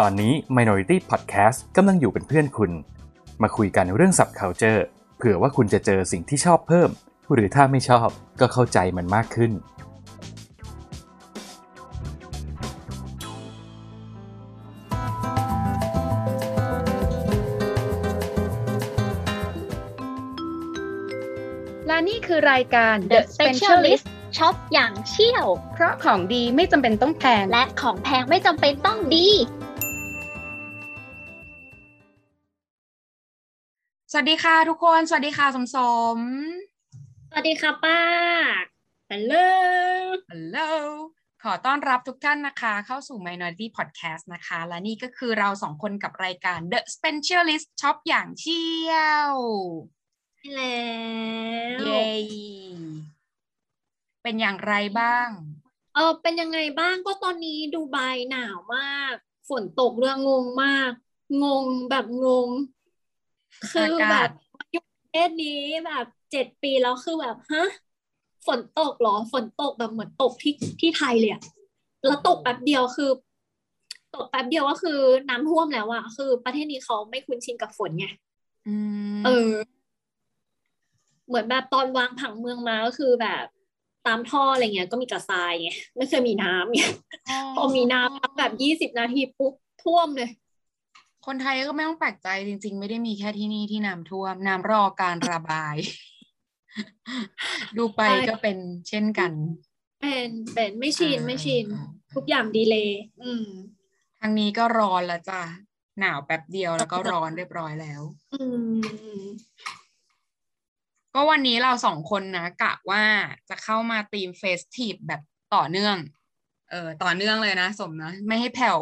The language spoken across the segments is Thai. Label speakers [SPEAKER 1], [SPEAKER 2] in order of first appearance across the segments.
[SPEAKER 1] ตอนนี้ Minority Podcast กำลังอยู่เป็นเพื่อนคุณ มาคุยกันเรื่อง subculture เผื่อว่าคุณจะเจอสิ่งที่ชอบเพิ่ม หรือถ้าไม่ชอบก็เข้าใจมันมากขึ้น
[SPEAKER 2] และนี่คือรายการ
[SPEAKER 3] The Specialist ช็อปอย่างเชี่ยว
[SPEAKER 2] เพราะของดีไม่จำเป็นต้องแพง
[SPEAKER 3] และของแพงไม่จำเป็นต้องดี
[SPEAKER 2] สวัสดีค่ะทุกคน สวัสดีค่ะสมสม
[SPEAKER 3] สวัสดีค่ะป้าฮัลโหล
[SPEAKER 2] ฮัลโหลขอต้อนรับทุกท่านนะคะ เข้าสู่ Minority Podcast นะคะ และนี่ก็คือเราสองคนกับรายการ The Specialist ช็อปอย่างเชี่ยว
[SPEAKER 3] แล้ว
[SPEAKER 2] เย้เป็นอย่างไรบ้าง
[SPEAKER 3] เออเป็นยังไงบ้างก็ตอนนี้ดูไบหนาวมาก ฝนตกเรื่องงงมาก งงแบบงง คือ
[SPEAKER 2] อากาศ
[SPEAKER 3] แบบอยู่ประเทศนี้แบบเจ็ดปีแล้วคือแบบฮะฝนตกเหรอ ฝนตกแบบเหมือนตกที่ที่ไทยเลยอะแล้วตกแป๊บเดียวคือ ตกแป๊บเดียวก็คือน้ำท่วมแล้วอะคือ ประเทศนี้เขาไม่คุ้นชินกับฝนไง
[SPEAKER 2] อืม
[SPEAKER 3] เออ เหมือนแบบตอนวางผังเมืองมาก็คือแบบตามท่ออะไรเงี้ย ก็มีกระทรายไงไม่เคยมีน้ำไงพอมีน้ำแบบยี่สิบนาทีปุ๊บท่วมเลย
[SPEAKER 2] คนไทยก็ไม่ต้องแปลกใจจริง ๆ ไม่ได้มีแค่ที่นี่ที่น้ำท่วมน้ำรอการระบาย ดูไป
[SPEAKER 3] ใช่
[SPEAKER 2] ก็เป็นเช่นกัน
[SPEAKER 3] เป็นเป็นไม่ชิน
[SPEAKER 2] เออ
[SPEAKER 3] ไม่ชิน
[SPEAKER 2] เออ
[SPEAKER 3] ทุกอย่างดีเลยอืม
[SPEAKER 2] ทางนี้ก็ร้อนแล้วจ้ะหนาวแป๊บเดียวแล้วก็ร้อนเรียบร้อยแล้ว
[SPEAKER 3] อืม
[SPEAKER 2] ก็วันนี้เราสองคนนะกะว่าจะเข้ามาตีมเฟสทีฟแบบต่อเนื่อง เออต่อเนื่องเลยนะ สมนะ ไม่ให้แผ่ว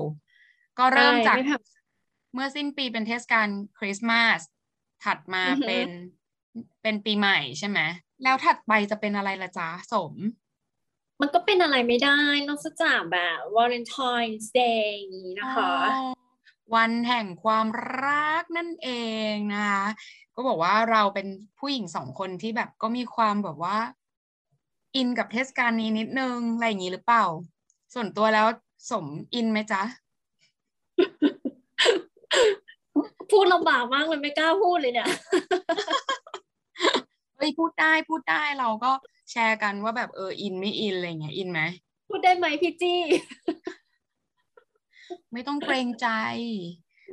[SPEAKER 2] ก็เริ่มจาก
[SPEAKER 3] ใช่ไม่ท
[SPEAKER 2] เมื่อสิ้นปีเป็นเทศกาลคริสต์มาสถัดมา
[SPEAKER 3] อือหือ
[SPEAKER 2] เป็นเป็นปีใหม่ใช่ไหมแล้วถัดไปจะเป็นอะไรละจ๊ะสม
[SPEAKER 3] มันก็เป็นอะไรไม่ได้นอกจากแบบ Valentine's Day อย่างนี้นะคะ
[SPEAKER 2] อ๋อวันแห่งความรักนั่นเองนะคะก็บอกว่าเราเป็นผู้หญิงสองคนที่แบบก็มีความแบบว่า อินกับเทศกาลนี้นิดนึงอะไรอย่างนี้หรือเปล่า ส่วนตัวแล้วสมอินไหมจ๊ะ
[SPEAKER 3] พูดลำบากมากเลยไม่กล้าพูดเลยเนี่ย
[SPEAKER 2] เฮ้ยพูดได้พูดได้เราก็แชร์กันว่าแบบเอออินไม่อินอะไรเงี้ยอินไหม
[SPEAKER 3] พูดได้ไหมพี่จี้
[SPEAKER 2] ไม่ต้องเกรงใจ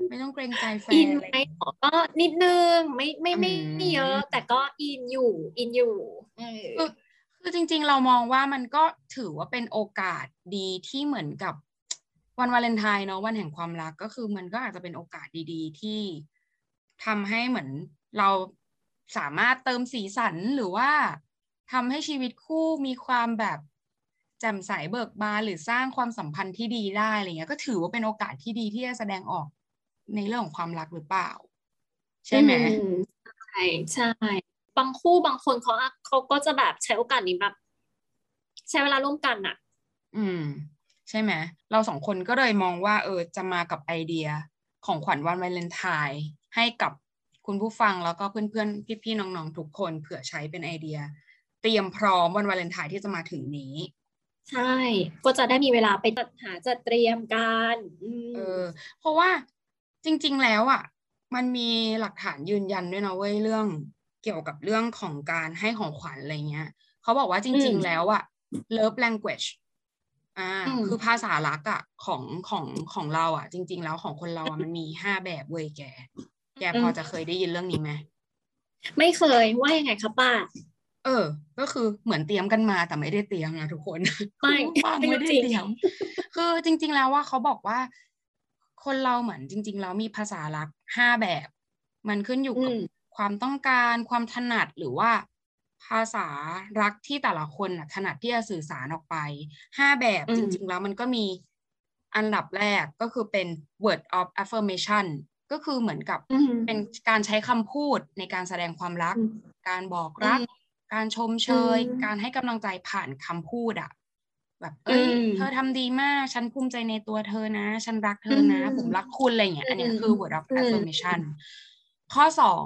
[SPEAKER 2] ไม่ต้องเกรงใจแฟน
[SPEAKER 3] อิ
[SPEAKER 2] น
[SPEAKER 3] น
[SPEAKER 2] อะไร
[SPEAKER 3] ไหมก็นิดนึงไม่ไม่ไม่
[SPEAKER 2] อืม
[SPEAKER 3] ไม่เยอะ แต่ก็อินอยู่ อินอยู่เออ
[SPEAKER 2] คือคือจริง ๆ เรามองว่ามันก็ถือว่าเป็นโอกาสดีที่เหมือนกับ วันวาเลนไทน์เนาะวันแห่งความรักก็คือมันก็อาจจะเป็นโอกาสดีๆ ที่ทำให้เหมือนเราสามารถเติมสีสันหรือว่าทำให้ชีวิตคู่มีความแบบแจ่มใสเบิกบานหรือสร้างความสัมพันธ์ที่ดีได้อะไรเงี้ยก็ถือว่าเป็นโอกาสที่ดีที่จะแสดงออกในเรื่องของความรักหรือเปล่า ใช่ไหม
[SPEAKER 3] อืมใช่ใช่บางคู่บางคนเขาอะเขาก็จะแบบใช้โอกาสนี้แบบ ใช้เวลาร่วมกันอะ
[SPEAKER 2] อืม ใช่ไหมเราสองคนก็เลยมองว่าเออจะมากับไอเดียของขวัญวันวาเลนไทน์ให้กับคุณผู้ฟังแล้วก็เพื่อนๆ พี่ๆ น้องๆ ทุกคนเผื่อใช้เป็นไอเดีย เตรียมพร้อมวันวาเลนไทน์ที่จะมาถึงนี้
[SPEAKER 3] ใช่ ก็จะได้มีเวลาไปจัดหาจัดเตรียมกันอืม
[SPEAKER 2] เออ เพราะว่าจริงๆแล้วอะ มันมีหลักฐานยืนยันด้วยนะเว้ยเรื่องเกี่ยวกับเรื่องของการให้ของขวัญอะไรเงี้ยเขาบอกว่าจริง ๆ แล้วอะ love language อ่าคือภาษารักอะของของของเราอะจริง ๆ แล้วของคนเราอะมันมีห้าแบบเว้ยแก แกพอจะเคยได้ยินเรื่องนี้ไหม
[SPEAKER 3] ไม่เคยว่ายังไงคะป้า
[SPEAKER 2] เออ ก็คือเหมือนเตรียมกันมาแต่ไม่ได้เตรียมนะทุกคน
[SPEAKER 3] ไม่
[SPEAKER 2] คุณฟัง
[SPEAKER 3] ไม่
[SPEAKER 2] ไม่ได้
[SPEAKER 3] จริง
[SPEAKER 2] เตรียม คือจริง ๆ แล้วว่าเขาบอกว่า คนเราเหมือนจริง ๆ แล้วมีภาษารักห้าแบบ มันขึ้นอยู่กับ
[SPEAKER 3] อืม
[SPEAKER 2] ความต้องการความถนัดหรือว่า ภาษารักที่แต่ละคนน่ะถนัดที่จะสื่อสารออกไปห้าแบบจริง ๆ แล้วมันก็มีอันดับแรกก็คือเป็น word of affirmation ก็คือเหมือนกับ
[SPEAKER 3] อืม
[SPEAKER 2] เป็นการใช้คำพูดในการแสดงความรัก
[SPEAKER 3] อืม
[SPEAKER 2] การบอกรัก
[SPEAKER 3] อืม
[SPEAKER 2] การชมเชย
[SPEAKER 3] อืม
[SPEAKER 2] การให้กำลังใจผ่านคำพูดอะแบบเอ้ย
[SPEAKER 3] อืม
[SPEAKER 2] เธอทำดีมาก ฉันภูมิใจในตัวเธอนะ ฉันรักเธอนะ
[SPEAKER 3] อืม
[SPEAKER 2] ผมรักคุณอะไรอย่างเงี้ย อันเนี้ย
[SPEAKER 3] อืม
[SPEAKER 2] คือ word of
[SPEAKER 3] อืม
[SPEAKER 2] affirmation ข้อสอง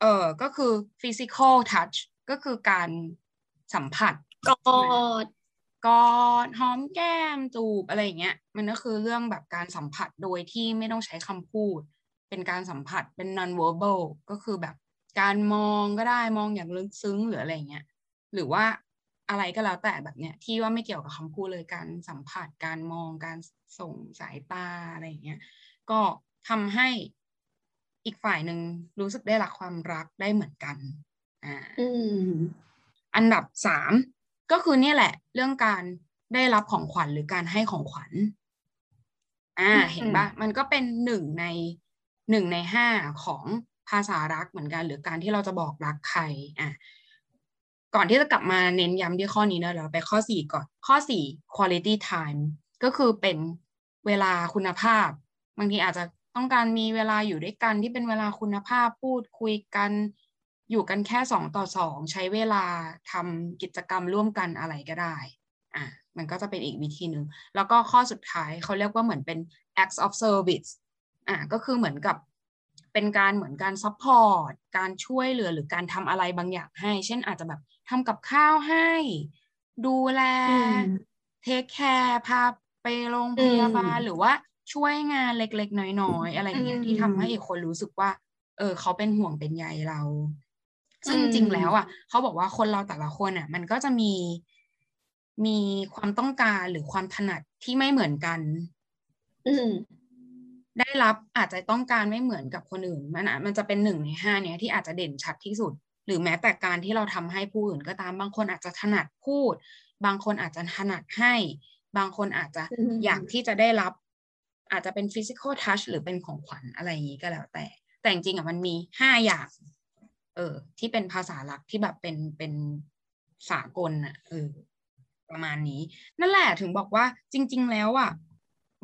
[SPEAKER 2] เออก็คือ physical touch ก็คือการสัมผัส
[SPEAKER 3] กอด
[SPEAKER 2] กอดหอมแก้มจูบอะไรอย่างเงี้ย มันก็คือเรื่องแบบการสัมผัสโดยที่ไม่ต้องใช้คำพูด เป็นการสัมผัสเป็น non verbal ก็คือแบบการมองก็ได้มองอย่างลึกซึ้งหรืออะไรเงี้ยหรือว่าอะไรก็แล้วแต่แบบเนี้ยที่ว่าไม่เกี่ยวกับคำพูดเลยการสัมผัสการมองการส่งสายตาอะไรเงี้ยก็ทำให้อีกฝ่ายหนึ่งรู้สึกได้รับความรักได้เหมือนกัน อ่า
[SPEAKER 3] อืม
[SPEAKER 2] อันดับสามก็คือเนี่ยแหละ เรื่องการได้รับของขวัญหรือการให้ของขวัญ อ่า
[SPEAKER 3] อืม
[SPEAKER 2] เห็นปะมันก็เป็นหนึ่งในหนึ่งในห้าของภาษารักเหมือนกัน หรือการที่เราจะบอกรักใคร อะก่อนที่จะกลับมาเน้นย้ำที่ข้อนี้นะเราไปข้อสี่ก่อน ข้อสี่ quality time ก็คือเป็นเวลาคุณภาพ บางทีอาจจะต้องการมีเวลาอยู่ด้วยกันที่เป็นเวลาคุณภาพพูดคุยกัน อยู่กันแค่สองต่อสองใช้เวลาทำกิจกรรมร่วมกันอะไรก็ได้อะมันก็จะเป็นอีกวิธีหนึ่งแล้วก็ข้อสุดท้ายเขาเรียกว่าเหมือนเป็น acts of service อะก็คือเหมือนกับเป็นการเหมือนการ support การช่วยเหลือหรือการทำอะไรบางอย่างให้ เช่นอาจจะแบบทำกับข้าวให้ ดูแล
[SPEAKER 3] อืม
[SPEAKER 2] เทคแคร์พาไปโรงพยาบาล
[SPEAKER 3] อืม
[SPEAKER 2] หรือว่าช่วยงานเล็กๆ น้อยๆ อะไรอย่างเงี้ย
[SPEAKER 3] อืม
[SPEAKER 2] ที่ทำให้อีกคนรู้สึกว่า เออ เขาเป็นห่วงเป็นใยเรา ซึ่ง
[SPEAKER 3] อื
[SPEAKER 2] จ
[SPEAKER 3] ม
[SPEAKER 2] ริงๆแล้วอะเขาบอกว่าคนเราแต่ละคนอะ มันก็จะมีมีความต้องการหรือความถนัดที่ไม่เหมือนกัน
[SPEAKER 3] อืม
[SPEAKER 2] ได้รับอาจจะต้องการไม่เหมือนกับคนอื่น มันอาจมันจะเป็นหนึ่งในห้าเนี้ยที่อาจจะเด่นชัดที่สุด หรือแม้แต่การที่เราทำให้ผู้อื่นก็ตามบางคนอาจจะถนัดพูด บางคนอาจจะถนัดให้ บางคนอาจจะ
[SPEAKER 3] อืม
[SPEAKER 2] อยากที่จะได้รับ อาจจะเป็น physical touch หรือเป็นของขวัญอะไรอย่างนี้ก็แล้วแต่ แต่จริงๆอะมันมีห้าอย่าง เออ ที่เป็นภาษาหลักที่แบบเป็นเป็นสากลอะเออประมาณนี้ นั่นแหละถึงบอกว่าจริง ๆ แล้วอะ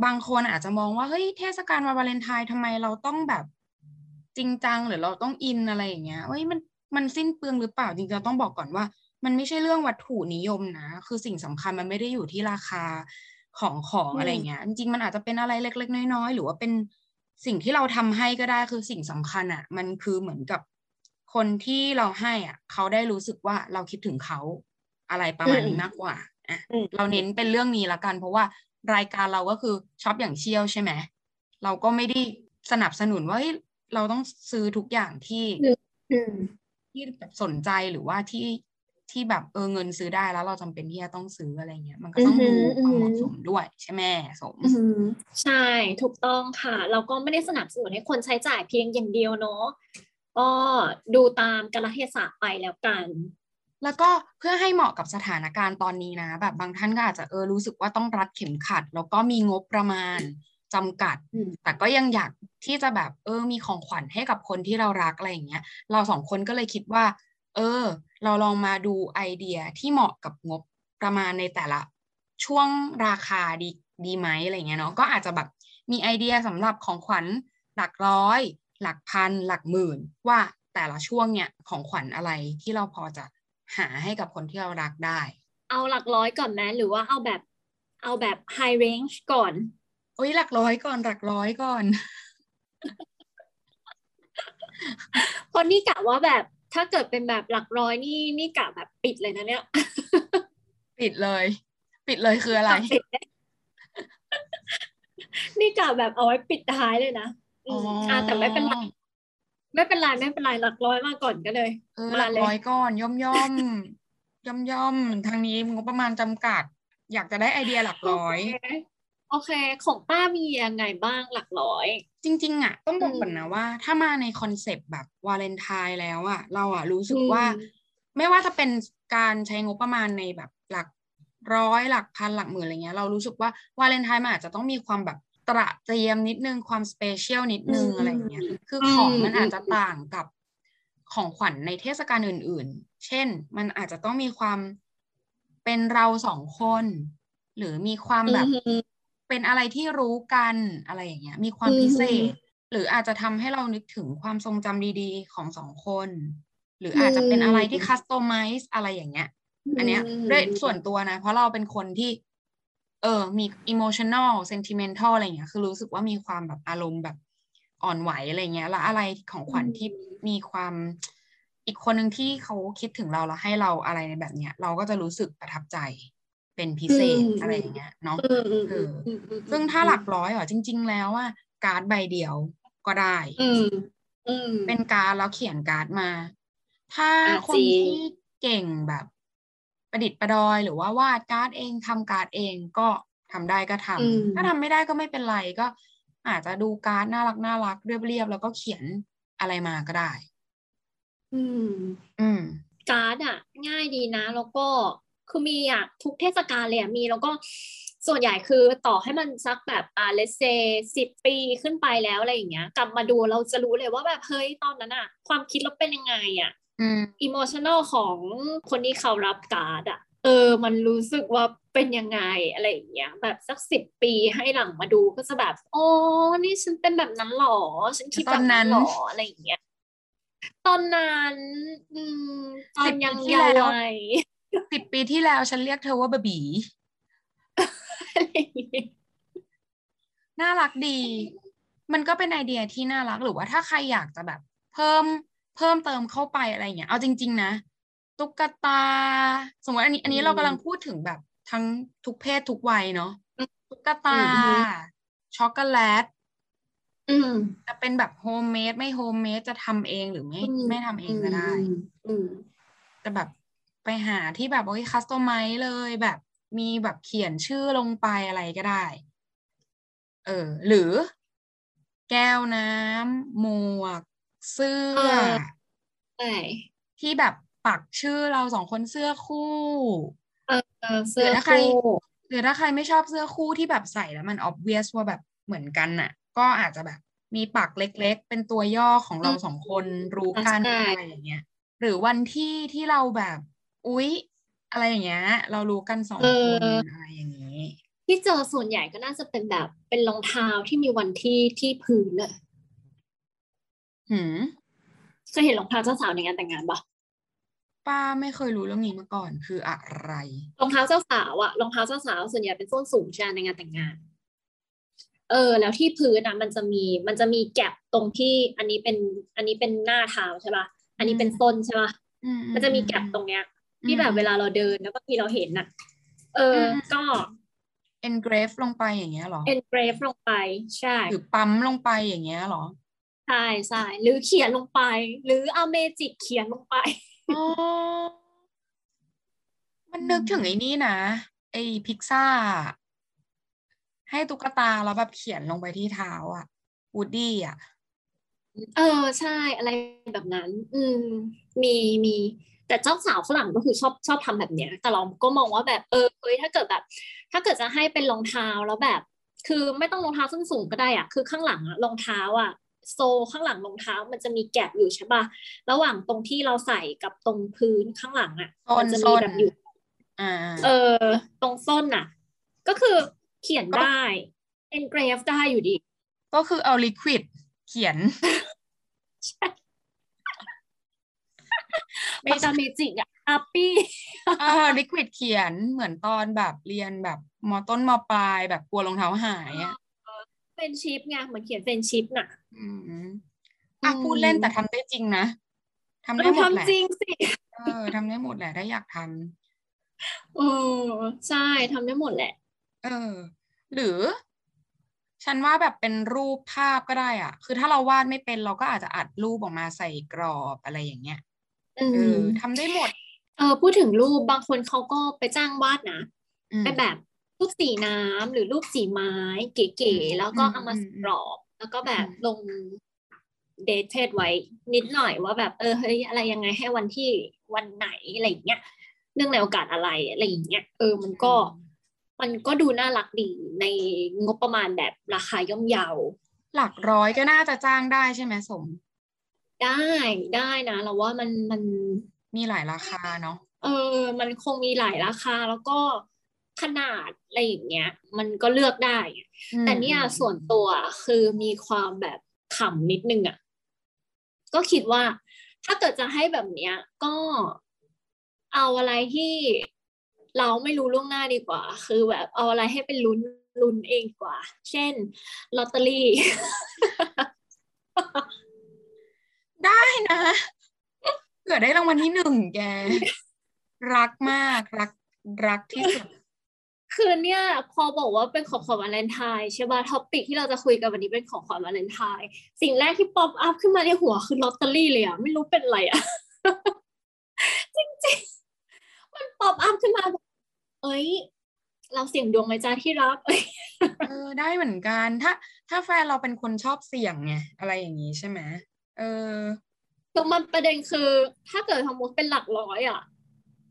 [SPEAKER 2] บางคนอาจจะมองว่าเฮ้ยเทศกาลวันวาเลนไทน์ทำไมเราต้องแบบจริงจังหรือเราต้องอินอะไรอย่างเงี้ยเฮ้ยมันมันสิ้นเปลืองหรือเปล่าจริงๆเราต้องบอกก่อนว่า มันไม่ใช่เรื่องวัตถุนิยมนะ คือสิ่งสำคัญมันไม่ได้อยู่ที่ราคาของของ
[SPEAKER 3] อืม
[SPEAKER 2] อะไรเงี้ยจริงๆมันอาจจะเป็นอะไรเล็ก ๆ น้อยๆหรือว่าเป็นสิ่งที่เราทำให้ก็ได้คือสิ่งสำคัญอะ มันคือเหมือนกับ คนที่เราให้อะ เขาได้รู้สึกว่าเราคิดถึงเขาอะไรประมาณนี้มากกว่าอะ
[SPEAKER 3] อืม
[SPEAKER 2] เราเน้นเป็นเรื่องนี้ละกัน เพราะว่ารายการเราก็คือช็อปอย่างเชี่ยวใช่ไหมเราก็ไม่ได้สนับสนุนว่าเฮ้ยเราต้องซื้อทุกอย่างที่
[SPEAKER 3] อืม
[SPEAKER 2] ที่แบบสนใจหรือว่าที่ที่แบบเออเงินซื้อได้แล้วเราจำเป็นที่จะต้องซื้ออะไรเงี้ย มันก็ต้อง
[SPEAKER 3] อื
[SPEAKER 2] ดู
[SPEAKER 3] อหือ
[SPEAKER 2] ความเหมาะ
[SPEAKER 3] อือหือ
[SPEAKER 2] สมด้วยใช่ไหมสม
[SPEAKER 3] อืมใช่ถูกต้องค่ะ เราก็ไม่ได้สนับสนุนให้คนใช้จ่ายเพียงอย่างเดียวเนาะ ก็ดูตามกาลเทศะไปแล้วกัน
[SPEAKER 2] แล้วก็เพื่อให้เหมาะกับสถานการณ์ตอนนี้นะ แบบบางท่านก็อาจจะเออรู้สึกว่าต้องรัดเข็มขัด แล้วก็มีงบประมาณจำกัด
[SPEAKER 3] อืม
[SPEAKER 2] แต่ก็ยังอยากที่จะแบบเออมีของขวัญให้กับคนที่เรารักอะไรอย่างเงี้ย เราสองคนก็เลยคิดว่า เออ เราลองมาดูไอเดียที่เหมาะกับงบประมาณในแต่ละช่วงราคาดีดีไหมอะไรเงี้ยเนาะก็อาจจะแบบมีไอเดียสำหรับของขวัญหลักร้อย หลักพันหลักหมื่น ว่าแต่ละช่วงเนี่ยของขวัญอะไรที่เราพอจะหาให้กับคนที่เรารักได้
[SPEAKER 3] เอาหลักร้อยก่อนไหมหรือว่าเอาแบบเอาแบบ high range ก่อน
[SPEAKER 2] โอ้ยหลักร้อยก่อนหลักร้อยก่อน
[SPEAKER 3] เพราะนี่กะว่าแบบถ้าเกิดเป็นแบบหลักร้อยนี่นี่กะแบบปิดเลยนะเนี่ย
[SPEAKER 2] ปิดเลย ปิดเลยคืออะไร
[SPEAKER 3] ปิดเลยนี่กะแบบเอาไว้ปิดท้ายเลยนะ อืมอ่าแต่ไม่เป็นไรไม่เป็นไรไม่เป็นไรหลักร้อยมาก่อนก็เลย
[SPEAKER 2] เออ
[SPEAKER 3] มา
[SPEAKER 2] หลัก
[SPEAKER 3] เลย
[SPEAKER 2] ร้อยก่อนย่อมย่อมย่อมย่อมทางนี้งบประมาณจำกัด อยากจะได้ไอเดียหลักร้อย
[SPEAKER 3] โอเคโอเค ของป้ามียังไงบ้างหลักร้อย
[SPEAKER 2] จริง ๆ อะ ต้องบอก
[SPEAKER 3] อืม
[SPEAKER 2] ก่อนนะว่า ถ้ามาในคอนเซปต์แบบวาเลนไทน์แล้วอะ เราอะรู้สึก
[SPEAKER 3] อืม
[SPEAKER 2] ว่า ไม่ว่าจะเป็นการใช้งบประมาณในแบบหลักร้อยหลักพันหลักหมื่นอะไรเงี้ยเรารู้สึกว่าวาเลนไทน์มันอาจจะต้องมีความแบบ ตระเตรียมนิดนึงความ special นิดนึงอะไรเงี้ยคือของมันอาจจะต่างกับของขวัญในเทศกาลอื่น ๆ เช่น มันอาจจะต้องมีความเป็นเราสองคน หรือมีความแบบ
[SPEAKER 3] อือหือ
[SPEAKER 2] เป็นอะไรที่รู้กันอะไรอย่างเงี้ย มีความ
[SPEAKER 3] อือหือ
[SPEAKER 2] พิเศษ หรืออาจจะทำให้เรานึกถึงความทรงจำดีๆ ของสองคน หรืออาจจะเป็นอะไรที่ cus tomize อะไรอย่างเงี้ย อันเนี้ยด้วยส่วนตัวนะ เพราะเราเป็นคนที่ เออ มี emotional sentimental อะไรเงี้ย คือรู้สึกว่ามีความแบบอารมณ์แบบอ่อนไหวอะไรเงี้ย แล้วอะไรของขวัญที่มีความอีกคนหนึ่งที่เขาคิดถึงเราแล้วให้เราอะไรในแบบเนี้ย เราก็จะรู้สึกประทับใจเป็นพิเศษ
[SPEAKER 3] อืม
[SPEAKER 2] อะไรอย่างเงี้ยเนาะ
[SPEAKER 3] อืมอืม
[SPEAKER 2] เอ
[SPEAKER 3] อื
[SPEAKER 2] อ
[SPEAKER 3] มอืมอืม
[SPEAKER 2] ซึ่งถ้าหลักร้อยเหรอจริง ๆ แล้วอะการ์ดใบเดียวก็ได้
[SPEAKER 3] อืมอืม
[SPEAKER 2] เป็นการ์ดแล้วเขียนการ์ดมา ถ้า
[SPEAKER 3] อะ
[SPEAKER 2] คน
[SPEAKER 3] จริง
[SPEAKER 2] ที่เก่งแบบ ประดิษฐ์ประดอย หรือว่าวาดการ์ดเองทำการ์ดเองก็ทำได้ก็ทำ
[SPEAKER 3] อืม
[SPEAKER 2] ถ้าทำไม่ได้ก็ไม่เป็นไรก็ อาจจะดูการ์ดน่ารักน่ารักเรียบๆแล้วก็เขียนอะไรมาก็ได้
[SPEAKER 3] อืม
[SPEAKER 2] อืม
[SPEAKER 3] การ์ดอะ ง่ายดีนะ แล้วก็คือมีอะทุกเทศกาลเลยอะมีแล้วก็ส่วนใหญ่คือต่อให้มันสักแบบอ่าเลยสิบปีขึ้นไปแล้วอะไรอย่างเงี้ย กลับมาดูเราจะรู้เลยว่าแบบเฮ้ยตอนนั้นอะ ความคิดเราเป็นยังไงอะ
[SPEAKER 2] อืม
[SPEAKER 3] อิโมชัน a ลของคนที่เขารับการ์ดอะเออ มันรู้สึกว่าเป็นยังไงอะไรอย่างเงี้ยแบบสักสิบปีให้หลังมาดูก็จะแบบอ๋อนี่ฉันเป็นแบบนั้นหรอ ฉันคิดแบบนั้นหรออะไรอย่างเงี้ยตอนนั้นอืมตอนยัง
[SPEAKER 2] 10ปีที่
[SPEAKER 3] เยา
[SPEAKER 2] แล้ว
[SPEAKER 3] ว์วัย
[SPEAKER 2] สิบปีที่แล้วฉันเรียกเธอว่าบะบี
[SPEAKER 3] อะไรอย่างเงี้ย
[SPEAKER 2] น่ารักดี มันก็เป็นไอเดียที่น่ารักหรือว่าถ้าใครอยากจะแบบ เพิ่ม เพิ่มเติมเข้าไปอะไรอย่างเงี้ยเอาจริง ๆ นะตุ๊กตา สมมติอันนี้ อันนี้เรากำลังพูดถึงแบบทั้งทุกเพศทุกวัยเนาะตุ๊กตา ช็อกโกแลต
[SPEAKER 3] อืม
[SPEAKER 2] จะเป็นแบบ homemade ไม่ homemade จะทำเองหรือไม่
[SPEAKER 3] อืม
[SPEAKER 2] ไม่ทำเองก็ได้
[SPEAKER 3] อืมอืม
[SPEAKER 2] จะแบบไปหาที่แบบโอ้ย customize เลยแบบมีแบบเขียนชื่อลงไปอะไรก็ได้ เออ หรือ แก้วน้ำหมวก เสื้
[SPEAKER 3] เอ
[SPEAKER 2] อ
[SPEAKER 3] อใช่
[SPEAKER 2] ที่แบบปักชื่อเราสองคนเสื้อคู่
[SPEAKER 3] เออเสื้อ
[SPEAKER 2] หรือถ้าใคร
[SPEAKER 3] คู่
[SPEAKER 2] หรือถ้าใครไม่ชอบเสื้อคู่ที่แบบใส่แล้วมัน obvious ว่าแบบเหมือนกันน่ะ ก็อาจจะแบบมีปักเล็ก ๆ เป็นตัวย่อของเราสองคนรู้กัน
[SPEAKER 3] ใช่
[SPEAKER 2] อะไรอย่างเงี้ย หรือวันที่ที่เราแบบ อุ๊ย อะไรอย่างเงี้ย เรารู้กันสองคนอะไรอย่างนี้
[SPEAKER 3] ที่เจอส่วนใหญ่ก็น่าจะเป็นแบบเป็นรองเท้าที่มีวันที่ที่พื้นอะ
[SPEAKER 2] หืม
[SPEAKER 3] เคยเห็นรองเท้าเจ้าสาวในงานแต่งงานปะ
[SPEAKER 2] ป้าไม่เคยรู้เรื่องนี้มาก่อนคืออะไร
[SPEAKER 3] รองเท้าเจ้าสาวอะรองเท้าเจ้าสาวส่วนใหญ่เป็นส้นสูงใช่ไหมในงานแต่งงาน เออ แล้วที่พื้นอะมันจะมีมันจะมีแก็บตรงที่อันนี้เป็น อันนี้เป็นหน้าเท้าใช่ปะอันนี้เป็นส้นใช่ปะ
[SPEAKER 2] อื
[SPEAKER 3] มันจะมีแก็บตรงเนี้ย ที่แบบเวลาเราเดินแล้วก็มีเราเห็นน่ะเอออ
[SPEAKER 2] ม
[SPEAKER 3] ก็
[SPEAKER 2] engrave ลงไปอย่างเงี้ยเหรอ
[SPEAKER 3] engrave ลงไปใช่
[SPEAKER 2] หรือปั๊มลงไปอย่างเงี้ยเหรอ
[SPEAKER 3] ใช่ใช่หรือเขียนลงไป หรือเอาเมจิกเขียนลงไป
[SPEAKER 2] อ๋อมันนึกถึงไอ้นี่นะ ไอ้พิกซ่า ให้ตุ๊กตาแล้วแบบเขียนลงไปที่เท้าอะวูดดี้อะ
[SPEAKER 3] เออใช่อะไรแบบนั้น อืม มีมีแต่เจ้าสาวฝรั่งก็คือชอบชอบทำแบบเนี้ย แต่เราก็มองว่าแบบเออเอ้ยถ้าเกิดแบบ ถ้าเกิดจะให้เป็นรองเท้าแล้วแบบ คือไม่ต้องรองเท้าส้นสูงก็ได้อะ คือข้างหลังอะรองเท้าอะ sole ข้างหลังรองเท้า มันจะมี gap อยู่ใช่ป่ะระหว่างตรงที่เราใส่กับตรงพื้นข้างหลังอะ
[SPEAKER 2] ส้น
[SPEAKER 3] มันจะ
[SPEAKER 2] ส้
[SPEAKER 3] มี
[SPEAKER 2] น
[SPEAKER 3] แบบอยู่
[SPEAKER 2] อ่า
[SPEAKER 3] เออ ตรงส้นน่ะ ก็คือเขียน
[SPEAKER 2] ก็
[SPEAKER 3] ได้ engrave ได้อยู่ดี
[SPEAKER 2] ก็คือเอาลิควิดเขียนไม่
[SPEAKER 3] ปากกาเมจิกอะอาปี้
[SPEAKER 2] เออลิควิดเขียนเหมือนตอนแบบเรียนแบบมต้นมปลายแบบกลัวรองเท้าหายอะ
[SPEAKER 3] เป็นชิปไงเหมือนเขียนเป็นชิปน่ะ
[SPEAKER 2] อืมอะ
[SPEAKER 3] อืม
[SPEAKER 2] พูดเล่นแต่ทำได้จริงนะทำได้หมดแหละ
[SPEAKER 3] ทำจริงสิ
[SPEAKER 2] เออทำได้หมดแหละถ้าอยากทำ
[SPEAKER 3] เออใช่ทำได้หมดแหละ
[SPEAKER 2] เออ หรือ ฉันว่าแบบเป็นรูปภาพก็ได้อะ คือถ้าเราวาดไม่เป็นเราก็อาจจะอัดรูปออกมาใส่กรอบอะไรอย่างเงี้ย
[SPEAKER 3] อื
[SPEAKER 2] เออ
[SPEAKER 3] ม
[SPEAKER 2] ทำได้หมด
[SPEAKER 3] เออพูดถึงรูปบางคนเขาก็ไปจ้างวาดนะ
[SPEAKER 2] อืม
[SPEAKER 3] เป็นแบบ รูปสีน้ำหรือรูปสีไม้เก๋
[SPEAKER 2] อืม
[SPEAKER 3] ๆแล้วก็
[SPEAKER 2] อืม
[SPEAKER 3] เอามา
[SPEAKER 2] อืม
[SPEAKER 3] สกรอบ แล้วก็แบบ
[SPEAKER 2] อืม
[SPEAKER 3] ลงเดทเทดไว้นิดหน่อยว่าแบบเออเฮ้ยอะไรยังไงให้วันที่วันไหนอะไรอย่างเงี้ยเนื่องในโอกาสอะไรอะไรอย่างเงี้ยเออมันก็มันก็ดูน่ารักดีในงบประมาณแบบราคาย่อมเยา
[SPEAKER 2] หลักร้อยก็น่าจะจ้างได้ใช่ไหมสม
[SPEAKER 3] ได้ได้นะเราว่ามันมัน
[SPEAKER 2] มีหลายราคาเนาะ
[SPEAKER 3] เออ มันคงมีหลายราคาแล้วก็ ขนาดอะไรอย่างเงี้ย มันก็เลือกได้
[SPEAKER 2] อืม
[SPEAKER 3] แต่เนี่ย
[SPEAKER 2] อืม
[SPEAKER 3] ส่วนตัวคือมีความแบบขำนิดนึงอะ ก็คิดว่า ถ้าเกิดจะให้แบบเนี้ย ก็เอาอะไรที่เราไม่รู้ล่วงหน้าดีกว่า คือแบบเอาอะไรให้เป็นลุ้นลุ้นเองดีกว่า เช่นลอตเตอรี่
[SPEAKER 2] ได้นะเผื่อได้รางวัลที่หนึ่งแก รักมากรักรักที่สุด
[SPEAKER 3] คือเนี่ยพอบอกว่าเป็นของขวัญวาเลนไทน์ใช่ป่ะ topic ที่เราจะคุยกันวันนี้เป็นของขวัญวาเลนไทน์สิ่งแรกที่ pop up ขึ้นมาในหัวคือลอตเตอรี่เลยอะไม่รู้เป็นอะไรอะจริงๆ มัน pop up ขึ้นมาแบบเอ้ย เราเสี่ยงดวงไหมจ้าที่รักเอ้ย
[SPEAKER 2] เออได้เหมือนกัน ถ้า ถ้าแฟนเราเป็นคนชอบเสี่ยงไงอะไรอย่างนี้ใช่ไหมเออ
[SPEAKER 3] คือมันประเด็นคือ ถ้าเกิดสมมติเป็นหลักร้อยอะ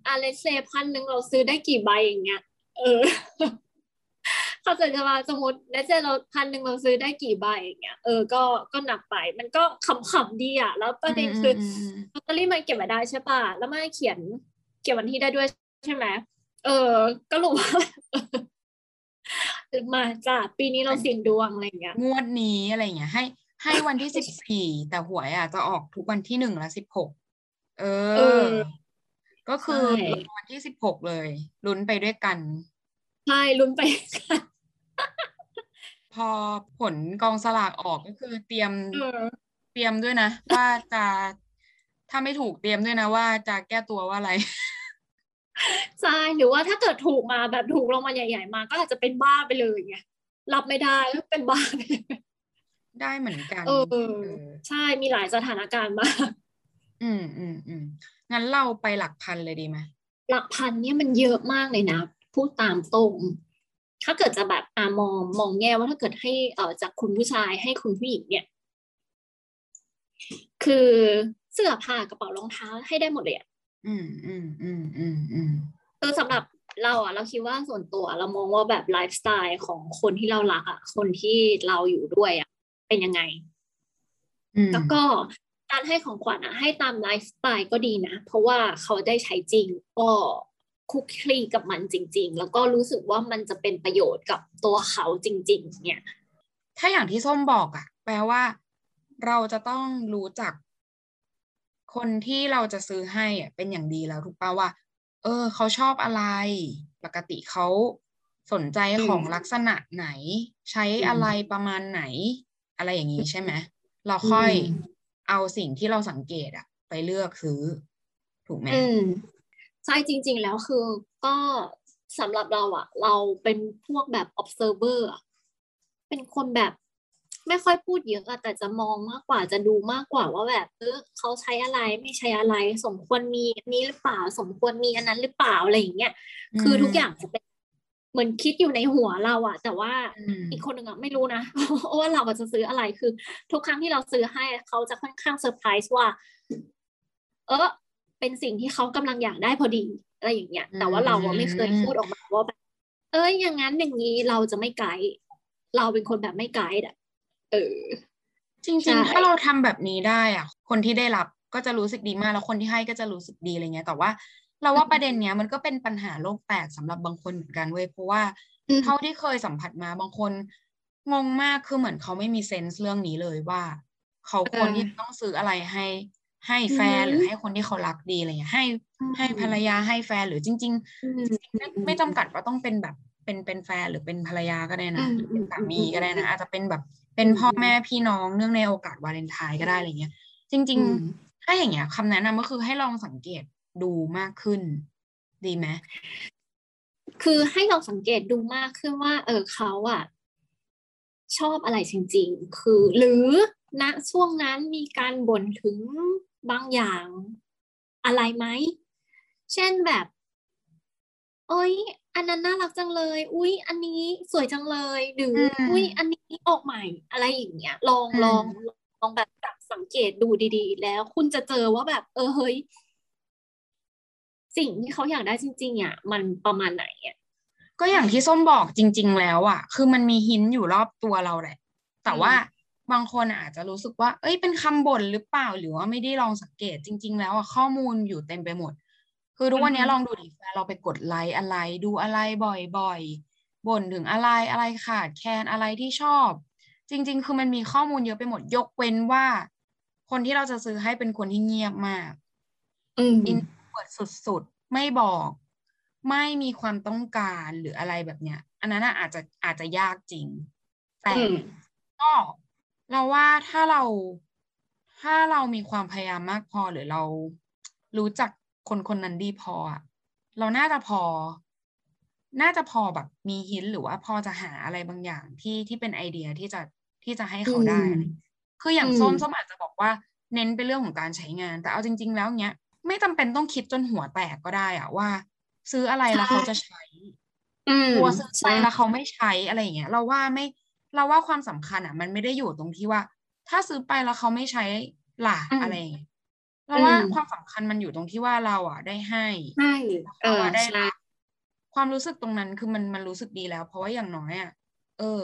[SPEAKER 3] อาเลเซพันหนึ่งเราซื้อได้กี่ใบอย่างเงี้ย เออเขาใจะจะมาสมมติเลเซเราพันหนึ่งเราซื้อได้กี่ใบอย่างเงี้ยเออก็ก็หนักไป มันก็ขำๆดีอะแล้วประเด็นคืออ
[SPEAKER 2] ม
[SPEAKER 3] ลอตเตอรี่มันเก็บไว้ได้ใช่ป่ะแล้วมันเขียนเก็บวันที่ได้ด้วยใช่ไหมเออ ก็รู้ว่ามาจ้ะปีนี้เราเสี่ยงดวงอะไรอย่างเงี้ย
[SPEAKER 2] งวดนี้อะไรอย่างเงี้ยให้ ให้วันที่สิบสี่แต่หวยอะจะออกทุกวันที่หนึ่งและสิบหกเอ
[SPEAKER 3] เอ
[SPEAKER 2] อ
[SPEAKER 3] อ
[SPEAKER 2] ก็คือ
[SPEAKER 3] ใช่
[SPEAKER 2] วันที่สิบหกเลยลุ้นไปด้วยกัน
[SPEAKER 3] ใช่ลุ้นไปกัน
[SPEAKER 2] พอผลกองสลากออกก็คือเตรียม
[SPEAKER 3] เออ
[SPEAKER 2] เตรียมด้วยนะ ว่าจะถ้าไม่ถูกเตรียมด้วยนะว่าจะแก้ตัวว่าอะไร
[SPEAKER 3] ใช่หรือว่าถ้าเกิดถูกมาแบบถูกรางวัลใหญ่ ๆ มา ก็อาจจะเป็นบ้าไปเลยไงรับไม่ได้ก็เป็นบ้าไปเลย
[SPEAKER 2] ได้เหมือนกัน
[SPEAKER 3] เออ
[SPEAKER 2] เออ
[SPEAKER 3] ใช่มีหลายสถานการณ์มาก
[SPEAKER 2] อืมอืมอืม งั้นเราไปหลักพันเลยดีไหม
[SPEAKER 3] หลักพันเนี่ยมันเยอะมากเลยนะพูดตามตรง ถ้าเกิดจะแบบอ่ามองมองแง่ว่าถ้าเกิดให้เอ่อจากคุณผู้ชายให้คุณผู้หญิงเนี่ย คือเสื้อผ้ากระเป๋ารองเท้าให้ได้หมดเลยอะ
[SPEAKER 2] อืมอืมอืมอืมอืม
[SPEAKER 3] คือสำหรับเราอะเราคิดว่าส่วนตัวเรามองว่าแบบไลฟ์สไตล์ของคนที่เรารักอะคนที่เราอยู่ด้วยอะเป็นยังไง
[SPEAKER 2] อืม
[SPEAKER 3] แล้วก็ การให้ของขวัญอะให้ตามไลฟ์สไตล์ก็ดีนะ เพราะว่าเขาได้ใช้จริงก็คุกคลีกับมันจริง ๆ แล้วก็รู้สึกว่ามันจะเป็นประโยชน์กับตัวเขาจริง ๆ เนี่ย
[SPEAKER 2] ถ้าอย่างที่ส้มบอกอะแปลว่า เราจะต้องรู้จัก คนที่เราจะซื้อให้อะเป็นอย่างดีแล้วถูกป่าว่า เออ เขาชอบอะไร ปกติเขาสนใจของ
[SPEAKER 3] อืม
[SPEAKER 2] ลักษณะไหน ใช้
[SPEAKER 3] อืม
[SPEAKER 2] อะไรประมาณไหน อะไรอย่างนี้ใช่ไหมเราค่อย
[SPEAKER 3] อืม
[SPEAKER 2] เอาสิ่งที่เราสังเกตอะไปเลือกซื้อ ถูกไหม
[SPEAKER 3] อืมใช่จริง ๆ แล้วคือก็สำหรับเราอะเราเป็นพวกแบบ observer อะเป็นคนแบบไม่ค่อยพูดเยอะอะแต่จะมองมากกว่าจะดูมากกว่าว่าแบบเออเขาใช้อะไรไม่ใช้อะไร สมควรมีอันนี้หรือเปล่า สมควรมีอันนั้นหรือเปล่าอะไรอย่างเงี้ยคือทุกอย่างจะเป็น เหมือนคิดอยู่ในหัวเราอะแต่ว่า
[SPEAKER 2] อืม
[SPEAKER 3] อีกคนหนึ่งอะไม่รู้นะว่าเราอะจะซื้ออะไรคือ ทุกครั้งที่เราซื้อให้เขาจะค่อนข้างเซอร์ไพรส์ว่า เออเป็นสิ่งที่เขากำลังอยากได้พอดีอะไรอย่างเงี้ย แต่ว่าเราอะไม่เคยพูดออกมาว่าแบบเอ้ยอย่างนั้นอย่างนี้เราจะไม่ไกด์เราเป็นคนแบบไม่ไกด์อะเออ
[SPEAKER 2] จริง
[SPEAKER 3] ใช่
[SPEAKER 2] ๆถ้าเราทำแบบนี้ได้อะ คนที่ได้รับก็จะรู้สึกดีมากแล้วคนที่ให้ก็จะรู้สึกดีอะไรเงี้ย แต่ว่า เราว่าประเด็นเนี้ยมันก็เป็นปัญหาโลกแตกสำหรับบางคนเหมือนกันเว้ยเพราะว่า
[SPEAKER 3] อืม
[SPEAKER 2] เท่าที่เคยสัมผัสมาบางคนงงมากคือเหมือนเขาไม่มีเซนส์เรื่องนี้เลยว่า เขาควรที่จะต้องซื้ออะไรให้ให้แฟนหรือให้คนที่เขารักดีอะไรเงี้ยให้ให้ภรรยาให้แฟนหรือจริงๆ
[SPEAKER 3] อืม
[SPEAKER 2] ไม่ไม่จำกัดว่าต้องเป็นแบบเป็นเป็นแฟนหรือเป็นภรรยาก็ได้นะ
[SPEAKER 3] อืม
[SPEAKER 2] หรือเป็นสามี
[SPEAKER 3] อืม
[SPEAKER 2] ก็ได้นะอาจจะเป็นแบบเป็นพ่อแม่พี่น้องเนื่องในโอกาสวาเลนไทน์ก็ได้อะไรเงี้ย จริง
[SPEAKER 3] อืม
[SPEAKER 2] ๆถ้าอย่างเงี้ยคำแนะนำก็คือให้ลองสังเกต ดูมากขึ้น ดีไหม
[SPEAKER 3] คือให้เราสังเกตดูมากขึ้นว่า เออเขาอะชอบอะไรจริง ๆ คือ หรือณช่วงนั้นมีการบ่นถึงบางอย่างอะไรไหม เช่นแบบ เอ้ย อันนั้นน่ารักจังเลย อุ๊ยอันนี้สวยจังเลย หรืออ
[SPEAKER 2] ม
[SPEAKER 3] อุ๊ยอันนี้ออกใหม่ อะไรอย่างเงี้ย ลอง
[SPEAKER 2] อืม
[SPEAKER 3] ลองลองแบบจับสังเกตดูดี ๆ แล้ว คุณจะเจอว่าแบบ เออเฮ้ย สิ่งที่เขาอยากได้จริงๆอะมันประมาณไหนอะ
[SPEAKER 2] ก็อย่างที่ส้มบอกจริง ๆ แล้วอะ คือมันมีหินอยู่รอบตัวเราแหละ แต่ว่าบางคนอาจจะรู้สึกว่า เอ้ย เป็นคำบ่นหรือเปล่า หรือว่าไม่ได้ลองสังเกตจริง ๆ แล้วอะข้อมูลอยู่เต็มไปหมด คือทุกวันนี้
[SPEAKER 3] อือฮึ
[SPEAKER 2] ลองดูดิแฟนเราไปกดไลค์อะไร ดูอะไรบ่อยๆบ่นถึงอะไรอะไรขาดแคลนอะไรที่ชอบ จริง ๆ คือมันมีข้อมูลเยอะไปหมดยกเว้นว่า คนที่เราจะซื้อให้เป็นคนที่เงียบมาก
[SPEAKER 3] อืม
[SPEAKER 2] อิน เปิดสุดๆ ไม่บอก ไม่มีความต้องการหรืออะไรแบบเนี้ย อันนั้นน่ะอาจจะอาจจะยากจริง แต่
[SPEAKER 3] อืม
[SPEAKER 2] ก็เราว่าถ้าเราถ้าเรามีความพยายามมากพอหรือเรารู้จักคนคนนั้นดีพออะเราน่าจะพอ น่าจะพอแบบมีหินหรือว่าพอจะหาอะไรบางอย่างที่ที่เป็นไอเดียที่จะที่จะให้เขาได้
[SPEAKER 3] อืม
[SPEAKER 2] อะไรคืออย่าง
[SPEAKER 3] อืม
[SPEAKER 2] ส้มส้มอาจจะบอกว่าเน้นเป็นเรื่องของการใช้งาน แต่เอาจริง ๆ แล้วเนี้ย ไม่จำเป็นต้องคิดจนหัวแตกก็ได้อะว่า ซื้ออะไรแล้วเขาจะใช้
[SPEAKER 3] อืม
[SPEAKER 2] กลัวซื้อไป
[SPEAKER 3] ใช่
[SPEAKER 2] แล้วเขาไม่ใช้อะไรอย่างเงี้ย เราว่าไม่เราว่าความสำคัญอะ มันไม่ได้อยู่ตรงที่ว่า ถ้าซื้อไปแล้วเขาไม่ใช้ล่ะอะไรอย่างเงี้ยเราว่าความสำคัญมันอยู่ตรงที่ว่าเราอะได้ให้
[SPEAKER 3] ใช่เอ
[SPEAKER 2] เรา
[SPEAKER 3] อ
[SPEAKER 2] อะได้
[SPEAKER 3] ใช่
[SPEAKER 2] รับความรู้สึกตรงนั้นคือมันมันรู้สึกดีแล้ว เพราะว่าอย่างน้อยอะเออ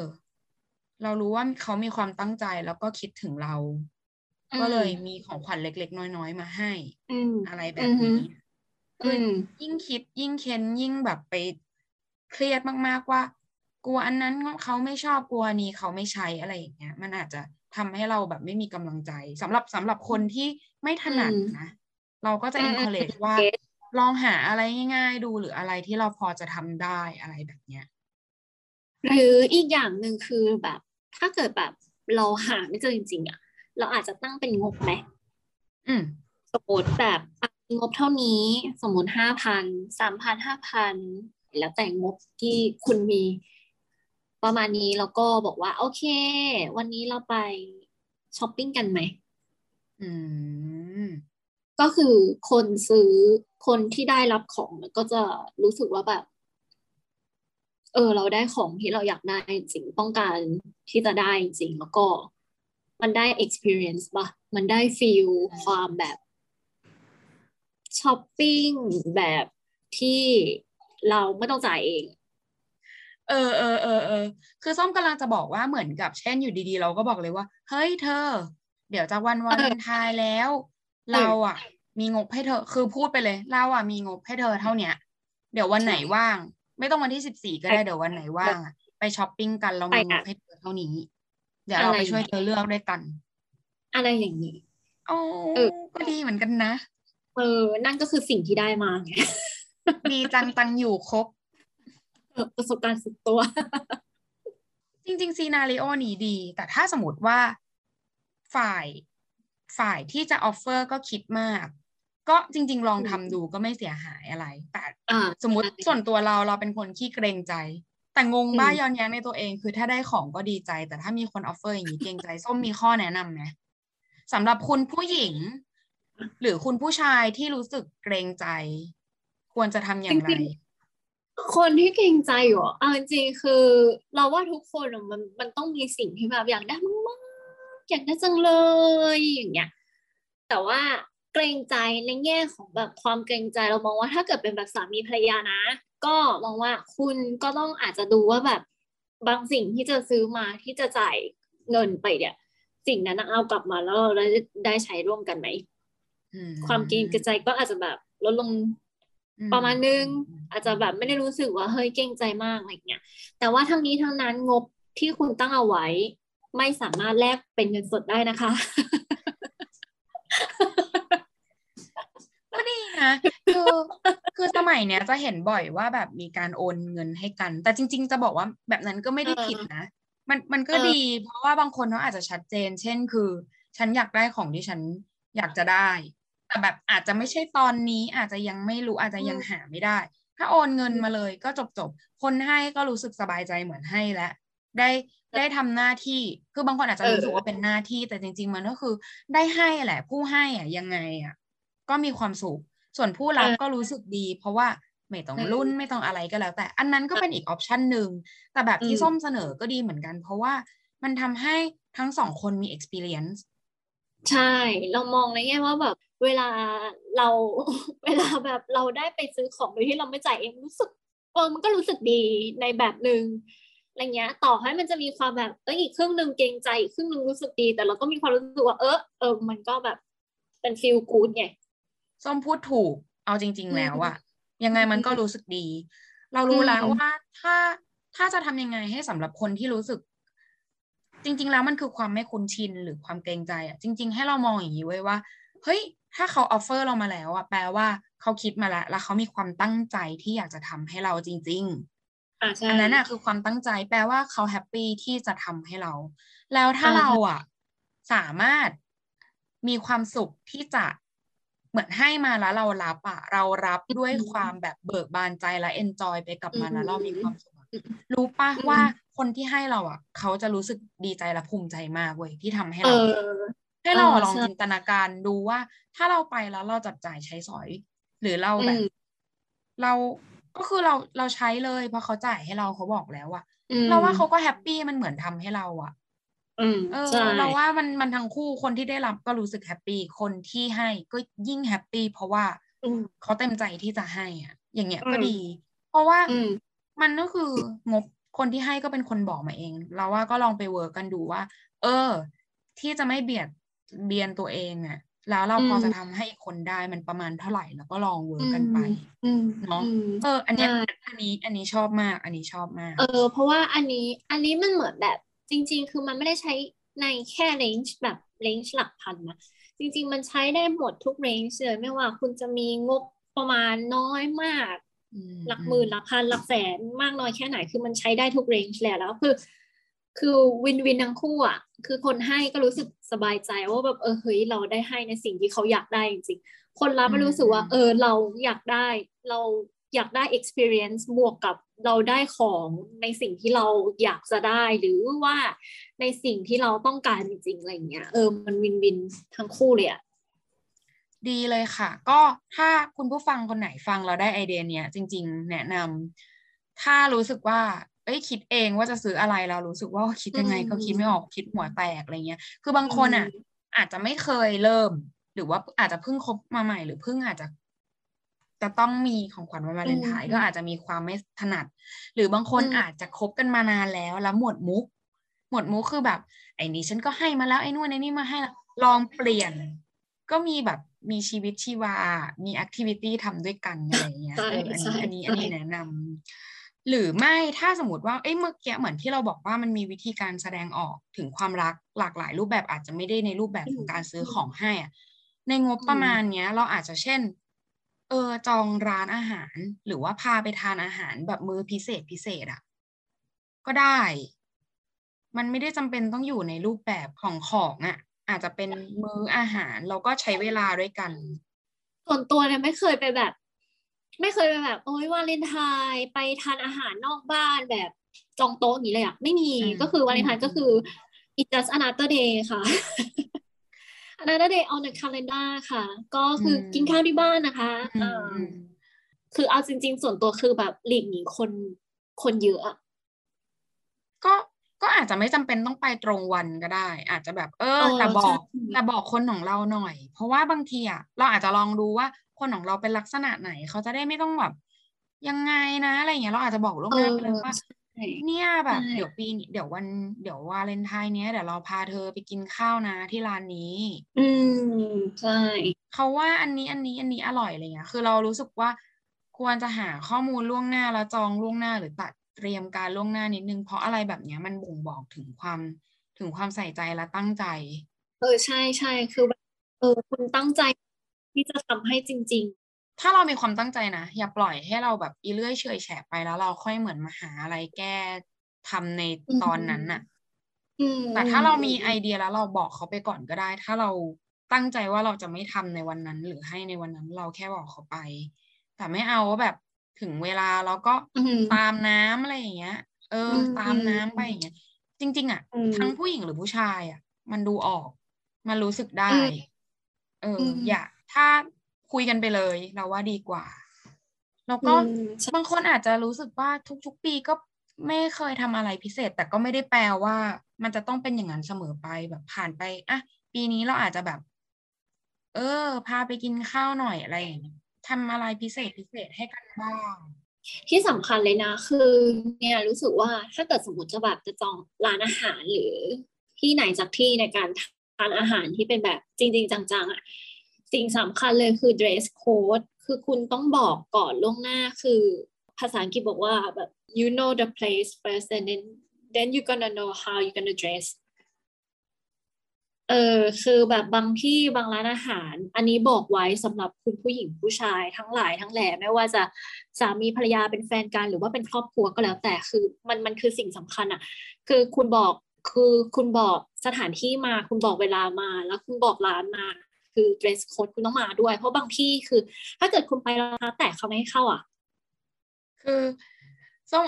[SPEAKER 2] เรารู้ว่าเขามีความตั้งใจแล้วก็คิดถึงเรา ก็เลยมีของขวัญเล็ก ๆ น้อย ๆ มาให้
[SPEAKER 3] อืม
[SPEAKER 2] อะไรแบบนี้
[SPEAKER 3] อืม
[SPEAKER 2] ยิ่งคิดยิ่งเค้นยิ่งแบบไปเครียดมากๆว่า กลัวอันนั้นเขาไม่ชอบกลัวอันนี้เขาไม่ใช้อะไรอย่างเงี้ย มันอาจจะทำให้เราแบบไม่มีกำลังใจสำหรับสำหรับคนที่ไม่ถนัด
[SPEAKER 3] อืม
[SPEAKER 2] นะ เราก็จะ
[SPEAKER 3] อืม
[SPEAKER 2] encourage ว่า
[SPEAKER 3] เก็ต
[SPEAKER 2] ลองหาอะไรง่ายๆดูหรืออะไรที่เราพอจะทำได้อะไรแบบเนี้ย
[SPEAKER 3] หรืออีกอย่างหนึ่งคือแบบ ถ้าเกิดแบบเราหาไม่เจอจริงๆอะ เราอาจจะตั้งเป็นงบไหม
[SPEAKER 2] อืม
[SPEAKER 3] สมมติแบบอะงบเท่านี้สมมติห้าพันสามพันห้าพันแล้วแต่งบที่คุณมี ประมาณนี้แล้วก็บอกว่า โอเค วันนี้เราไปช้อปปิ้งกันไหม
[SPEAKER 2] อืม
[SPEAKER 3] ก็คือคนซื้อคนที่ได้รับของก็จะรู้สึกว่าแบบ เออ เราได้ของที่เราอยากได้จริงต้องการที่จะได้จริงแล้วก็ มันได้ experience ป่ะมันได้ feel ความแบบช้อปปิ้งแบบที่เราไม่ต้องจ่ายเอง
[SPEAKER 2] เออเออเออเออคือส้มกำลังจะบอกว่าเหมือนกับเช่นอยู่ดีๆ เราก็บอกเลยว่า เฮ้ยเธอ เดี๋ยวจะวันวาเลนทน์แล้ว เราอะ มีงบให้เธอ คือพูดไปเลย เราอะมีงบให้เธอเท่าเนี้ย เดี๋ยววันไหนว่าง ไม่ต้องวันที่สิบสี่ก็ได้เดี๋ยววันไหนว่างไปช้อปปิ้งกันเรามีงบให้เธอเท่านี้ เดี๋ยวเราไปช่วยเธอเลือกด้วยกัน
[SPEAKER 3] อะไรอย่างนี้
[SPEAKER 2] โอ้
[SPEAKER 3] เออ
[SPEAKER 2] ก็ดีเหมือนกันนะ
[SPEAKER 3] เออ นั่นก็คือสิ่งที่ได้มาไง
[SPEAKER 2] ดีจังตังอยู่ครบ
[SPEAKER 3] เออประสบการณ์สุดตัว
[SPEAKER 2] จริงๆ scenario นี้ดี แต่ถ้าสมมติว่าฝ่ายฝ่ายที่จะ offer ก็คิดมาก ก็จริง ๆ ลองทำดูก็ไม่เสียหายอะไร แต่
[SPEAKER 3] อ่า
[SPEAKER 2] สมมติ
[SPEAKER 3] ใช่
[SPEAKER 2] ส่วนตัวเราเราเป็นคนขี้เกรงใจ แต่งงบ้า
[SPEAKER 3] อืม
[SPEAKER 2] ย้อนแย้งในตัวเอง คือถ้าได้ของก็ดีใจ แต่ถ้ามีคนออฟเฟอร์อย่างนี้เกรงใจส้มมีข้อแนะนำไหมสำหรับคุณผู้หญิง หรือคุณผู้ชายที่รู้สึกเกรงใจ ควรจะทำอย่างไร
[SPEAKER 3] จริงคนที่เกรงใจอยู่อะเอาจริงๆคือ เราว่าทุกคนอะมันมันต้องมีสิ่งที่แบบอยากได้มากๆอยากได้จังเลยอย่างเงี้ยแต่ว่าเกรงใจในแง่ของแบบความเกรงใจเรามองว่าถ้าเกิดเป็นแบบสามีภรรยานะ ก็มองว่าคุณก็ต้องอาจจะดูว่าแบบบางสิ่งที่จะซื้อมาที่จะจ่ายเงินไปเนี่ย สิ่งนั้นนะเอากลับมาแล้วเราได้ได้ใช้ร่วมกันไหม
[SPEAKER 2] อื
[SPEAKER 3] ความเกรงใจก็อาจจะแบบลดลง
[SPEAKER 2] อืม
[SPEAKER 3] ประมาณนึง อาจจะแบบไม่ได้รู้สึกว่าเฮ้ยเกรงใจมากอะไรเงี้ยแต่ว่าทั้งนี้ทั้งนั้นงบที่คุณตั้งเอาไว้ ไม่สามารถแลกเป็นเงินสดได้นะคะ
[SPEAKER 2] ก็ดีนะคือคือสมัยเนี้ยจะเห็นบ่อยว่าแบบมีการโอนเงินให้กัน แต่จริง ๆ จะบอกว่าแบบนั้นก็ไม่ได้
[SPEAKER 3] เออ
[SPEAKER 2] ผิดนะ มันมันก็
[SPEAKER 3] เออ
[SPEAKER 2] ดี เพราะว่าบางคนเขาอาจจะชัดเจน เช่น คือ ฉันอยากได้ของที่ฉันอยากจะได้ แต่แบบอาจจะไม่ใช่ตอนนี้อาจจะยังไม่รู้อาจจะยังหาไม่ได้ ถ้าโอนเงินมาเลยก็จบจบๆคนให้ก็รู้สึกสบายใจเหมือนให้แล้วได้ได้ทำหน้าที่ คือบางคนอาจจะ
[SPEAKER 3] เออ
[SPEAKER 2] รู้สึกว่าเป็นหน้าที่ แต่จริง ๆ มันก็คือได้ให้แหละ ผู้ให้อะยังไงอะ ก็มีความสุข ส่วนผู้รับก็รู้สึกดี เพราะว่าไม่ต้องรุ่นไม่ต้องอะไรก็แล้ว แต่อันนั้นก็เป็นอีกออปชันหนึ่งแต่แบบที่
[SPEAKER 3] อืม
[SPEAKER 2] ส้มเสนอก็ดีเหมือนกัน เพราะว่ามันทำให้ทั้งสองคนมี experience
[SPEAKER 3] ใช่ เรามองในแง่ว่าแบบเวลาเราเวลาแบบเราได้ไปซื้อของโดยที่เราไม่จ่ายเองรู้สึกเออมันก็รู้สึกดีในแบบหนึ่งอะไรเงี้ย ต่อให้มันจะมีความแบบเอออีกครึ่งหนึ่งเกรงใจอีกครึ่งหนึ่งรู้สึกดี แต่เราก็มีความรู้สึกว่าเออเออมันก็แบบเป็น feel good ไง
[SPEAKER 2] ส้มพูดถูก เอาจริง
[SPEAKER 3] อืม
[SPEAKER 2] ๆแล้วอะยังไงมันก็รู้สึกดี เรารู้แล้ว
[SPEAKER 3] อืม
[SPEAKER 2] ว่าถ้าถ้าจะทำยังไงให้สำหรับคนที่รู้สึก จริง ๆ แล้วมันคือความไม่คุ้นชินหรือความเกรงใจอะจริง ๆ ให้เรามองอย่างนี้ไว้ว่าเฮ้ยถ้าเขา offer เรามาแล้วอะแปลว่าเขาคิดมาแล้ว แล้วเขามีความตั้งใจที่อยากจะทำให้เราจริง ๆ
[SPEAKER 3] อ่าใช่
[SPEAKER 2] อันนั้นน่ะคือความตั้งใจแปลว่าเขาแฮปปี้ที่จะทำให้เรา แล้วถ้า
[SPEAKER 3] อ่า
[SPEAKER 2] เราอะสามารถมีความสุขที่จะ เหมือนให้มาแล้วเรารับอะเรารับด้วยความแบบเบิกบานใจและเอนจอยไปกับมันแล้วเรามีความสุขอะรู้ปะว่าคนที่ให้เราอะเขาจะรู้สึกดีใจและภูมิใจมากเว้ยที่ทำให้
[SPEAKER 3] เอ
[SPEAKER 2] เรา
[SPEAKER 3] อ
[SPEAKER 2] ให้เรา
[SPEAKER 3] เออ
[SPEAKER 2] ลอง
[SPEAKER 3] ใช่
[SPEAKER 2] จินตนาการดูว่า ถ้าเราไปแล้วเราจับจ่ายใช้สอย หรือเราแบบ
[SPEAKER 3] อืม
[SPEAKER 2] เราก็คือเราเราใช้เลยเพราะเขาจ่ายให้เราเขาบอกแล้วอะ
[SPEAKER 3] อืม
[SPEAKER 2] เราว่าเขาก็ happy มันเหมือนทำให้เราอะ
[SPEAKER 3] อืม
[SPEAKER 2] เออ
[SPEAKER 3] ใช่
[SPEAKER 2] เราว่ามันมันทั้งคู่คนที่ได้รับก็รู้สึก happy คนที่ให้ก็ยิ่ง happy เพราะว่า
[SPEAKER 3] อืม
[SPEAKER 2] เขาเต็มใจที่จะให้อะ อย่างเงี้ยก็
[SPEAKER 3] อืม
[SPEAKER 2] ดี เพราะว่า
[SPEAKER 3] อืม
[SPEAKER 2] มันก็คืองบคนที่ให้ก็เป็นคนบอกมาเอง เราว่าก็ลองไป work กันดูว่า เออ ที่จะไม่เบียดเบียนตัวเองอะ แล้วเราพอ
[SPEAKER 3] อืม
[SPEAKER 2] จะทำให้อีกคนได้มันประมาณเท่าไหร่แล้วก็ลอง work กันไป
[SPEAKER 3] อืม
[SPEAKER 2] เนาะ
[SPEAKER 3] อืม
[SPEAKER 2] เออ อันเนี้ย
[SPEAKER 3] ใช่
[SPEAKER 2] อันนี้อันนี้ชอบมาก อันนี้ชอบมาก
[SPEAKER 3] เออ เพราะว่าอันนี้อันนี้มันเหมือนแบบ จริง ๆ คือมันไม่ได้ใช้ในแค่ range แบบ range หลักพันนะจริง ๆ มันใช้ได้หมดทุก range เลยไม่ว่าคุณจะมีงบประมาณน้อยมาก
[SPEAKER 2] อืม
[SPEAKER 3] หลักหมื่นหลักพันหลักแสนมากน้อยแค่ไหนคือมันใช้ได้ทุก range แล้วแล้วคือคือวินวินทั้งคู่อะ คือคนให้ก็รู้สึกสบายใจว่าแบบเออเฮ้ยเราได้ให้ในสิ่งที่เขาอยากได้จริงๆ คนรับไม่รู้สึกว่า เออเราอยากได้ เรา อยากได้ experience บวกกับเราได้ของในสิ่งที่เราอยากจะได้ หรือว่าในสิ่งที่เราต้องการจริงๆอะไรอย่างเงี้ยเออมันวินวินทั้งคู่เลยอะ
[SPEAKER 2] ดีเลยค่ะ ก็ถ้าคุณผู้ฟังคนไหนฟังเราได้ไอเดียเนี้ยจริง ๆ แนะนำถ้ารู้สึกว่าเอ้ยคิดเองว่าจะซื้ออะไรเรารู้สึกว่าคิดยังไง
[SPEAKER 3] อืม
[SPEAKER 2] ก็คิดไม่ออกคิดหัวแตกอะไรเงี้ย คือบางคนอะ อาจจะไม่เคยเริ่ม หรือว่าอาจจะเพิ่งคบมาใหม่หรือเพิ่งอาจจะ จะต้องมีของขวัญวันวาเลนไทน์
[SPEAKER 3] อืม
[SPEAKER 2] ก็อาจจะมีความไม่ถนัด หรือบางคน
[SPEAKER 3] อืม
[SPEAKER 2] อาจจะคบกันมานานแล้วแล้วหมดมุก หมดมุกคือแบบ ไอ้นี่ฉันก็ให้มาแล้วไอ้นู่นไอ้นี่มาให้แล้วลองเปลี่ยน ก็มีแบบมีชีวิตชีวา มีแอคทิวิตี้ทำด้วยกันอะไรอย่างเงี้ย
[SPEAKER 3] ใช่
[SPEAKER 2] เอออัน
[SPEAKER 3] ใช่
[SPEAKER 2] นี้อันนี้อันนี้
[SPEAKER 3] ใช่
[SPEAKER 2] แนะนำหรือไม่ถ้าสมมติว่าเอ้ยเมื่อกี้เหมือนที่เราบอกว่ามันมีวิธีการแสดงออกถึงความรักหลากหลายรูปแบบอาจจะไม่ได้ในรูปแบบของการซื้อของให้อะในงบประมาณเนี้ย เราอาจจะเช่นเออจองร้านอาหาร หรือว่าพาไปทานอาหารแบบมื้อพิเศษพิเศษอะก็ได้ มันไม่ได้จำเป็นต้องอยู่ในรูปแบบของของอะอาจจะเป็นมื้ออาหารเราก็ใช้เวลาด้วยกัน
[SPEAKER 3] ส่วนตัวเนี่ยไม่เคยไปแบบ ไม่เคยไปแบบ โอ๊ยวาเลนไทน์ไปทานอาหารนอกบ้านแบบจองโต๊ะอย่างนี้เลยอะไม่มี
[SPEAKER 2] อืม
[SPEAKER 3] ก็คือวาเลนไทน์
[SPEAKER 2] อืม
[SPEAKER 3] ก็คือ it's just another day ค่ะ another day on the calendar ค่ะ ก็คืออ
[SPEAKER 2] ม
[SPEAKER 3] กินข้าวที่บ้านนะคะ
[SPEAKER 2] อื
[SPEAKER 3] เอ
[SPEAKER 2] ม
[SPEAKER 3] อ
[SPEAKER 2] อืม
[SPEAKER 3] คือเอาจริง ๆ ส่วนตัวคือแบบหลีกหนีคนคนเยอะอะ
[SPEAKER 2] ก็ก็อาจจะไม่จำเป็นต้องไปตรงวันก็ได้ อาจจะแบบ เออ
[SPEAKER 3] เออ
[SPEAKER 2] แต่บอก
[SPEAKER 3] ใช่
[SPEAKER 2] แต่บอกคนของเราหน่อย เพราะว่าบางทีอะเราอาจจะลองดูว่าคนของเราเป็นลักษณะไหน เขาจะได้ไม่ต้องแบบยังไงนะอะไรอย่างเงี้ยเราอาจจะบอกล่วง
[SPEAKER 3] เอ
[SPEAKER 2] หน้า
[SPEAKER 3] อ
[SPEAKER 2] ไปเลยว่า
[SPEAKER 3] ใช่
[SPEAKER 2] เนี่ยแบบ
[SPEAKER 3] ใช่
[SPEAKER 2] เดี๋ยวปีนี้เดี๋ยววันเดี๋ยววาเลนไทน์เนี้ยเดี๋ยวเราพาเธอไปกินข้าวนะที่ร้านนี้
[SPEAKER 3] อืมใช่
[SPEAKER 2] เขาว่าอันนี้อันนี้อันนี้อร่อยอะไรเงี้ย คือเรารู้สึกว่าควรจะหาข้อมูลล่วงหน้าแล้วจองล่วงหน้าหรือตัดเตรียมการล่วงหน้านิดนึง เพราะอะไรแบบเนี้ยมันบ่งบอกถึงความถึงความใส่ใจและตั้งใจ
[SPEAKER 3] เออใช่ใช่คือแบบเออคุณตั้งใจที่จะทำให้จริง
[SPEAKER 2] ถ้าเรามีความตั้งใจนะ อย่าปล่อยให้เราแบบอีเลื่อยเฉอยแฉะไปแล้วเราค่อยเหมือนมาหาอะไรแก้ทำใน
[SPEAKER 3] อืม
[SPEAKER 2] ตอนนั้นน่ะ
[SPEAKER 3] ๆอืม
[SPEAKER 2] แต่ถ้าเรามีไอเดียแล้วเราบอกเขาไปก่อนก็ได้ ถ้าเราตั้งใจว่าเราจะไม่ทำในวันนั้น หรือให้ในวันนั้นเราแค่บอกเขาไป แต่ไม่เอาว่าแบบถึงเวลาเราก็
[SPEAKER 3] อืม
[SPEAKER 2] ตามน้ำอะไรอย่างเงี้ย เอออ
[SPEAKER 3] ม
[SPEAKER 2] ตามน้ำไปอย่างเงี้ย จริง ๆ อะ
[SPEAKER 3] อืม
[SPEAKER 2] ทั้งผู้หญิงหรือผู้ชายอะ มันดูออก มันรู้สึกได้
[SPEAKER 3] อืม
[SPEAKER 2] เอออ
[SPEAKER 3] ม
[SPEAKER 2] อย่าถ้า คุยกันไปเลย เราว่าดีกว่า แล้วก็
[SPEAKER 3] อืมใช่
[SPEAKER 2] บางคนอาจจะรู้สึกว่าทุกๆปีก็ไม่เคยทำอะไรพิเศษ แต่ก็ไม่ได้แปลว่า มันจะต้องเป็นอย่างนั้นเสมอไปแบบผ่านไปอะปีนี้เราอาจจะแบบ เออ พาไปกินข้าวหน่อยอะไรอย่างเงี้ยทำอะไรพิเศษพิเศษให้กันบ้าง
[SPEAKER 3] ที่สำคัญเลยนะ คือเนี่ยรู้สึกว่าถ้าเกิดสมมติจะแบบจะจองร้านอาหารหรือที่ไหนจากที่ในการทานอาหารที่เป็นแบบจริง ๆ จังๆอะ สิ่งสำคัญเลยคือ dress code คือคุณต้องบอกก่อนล่วงหน้าคือ ภาษาอังกฤษบอกว่าแบบ you know the place first and then then you gonna know how you gonna dress เออคือแบบบางที่บางร้านอาหาร อันนี้บอกไว้สำหรับคุณผู้หญิงผู้ชายทั้งหลายทั้งแหล่ไม่ว่าจะสามีภรรยาเป็นแฟนกันหรือว่าเป็นครอบครัวก็แล้วแต่คือมันมันคือสิ่งสำคัญอะคือคุณบอกคือคุณบอกสถานที่มาคุณบอกเวลามา แล้วคุณบอกร้านมา คือ dress code คุณต้องมาด้วย เพราะบางที่คือ ถ้าเกิดคุณไปรองเท้าแตะเขาไม่ให้เข้าอะ
[SPEAKER 2] คือส้ม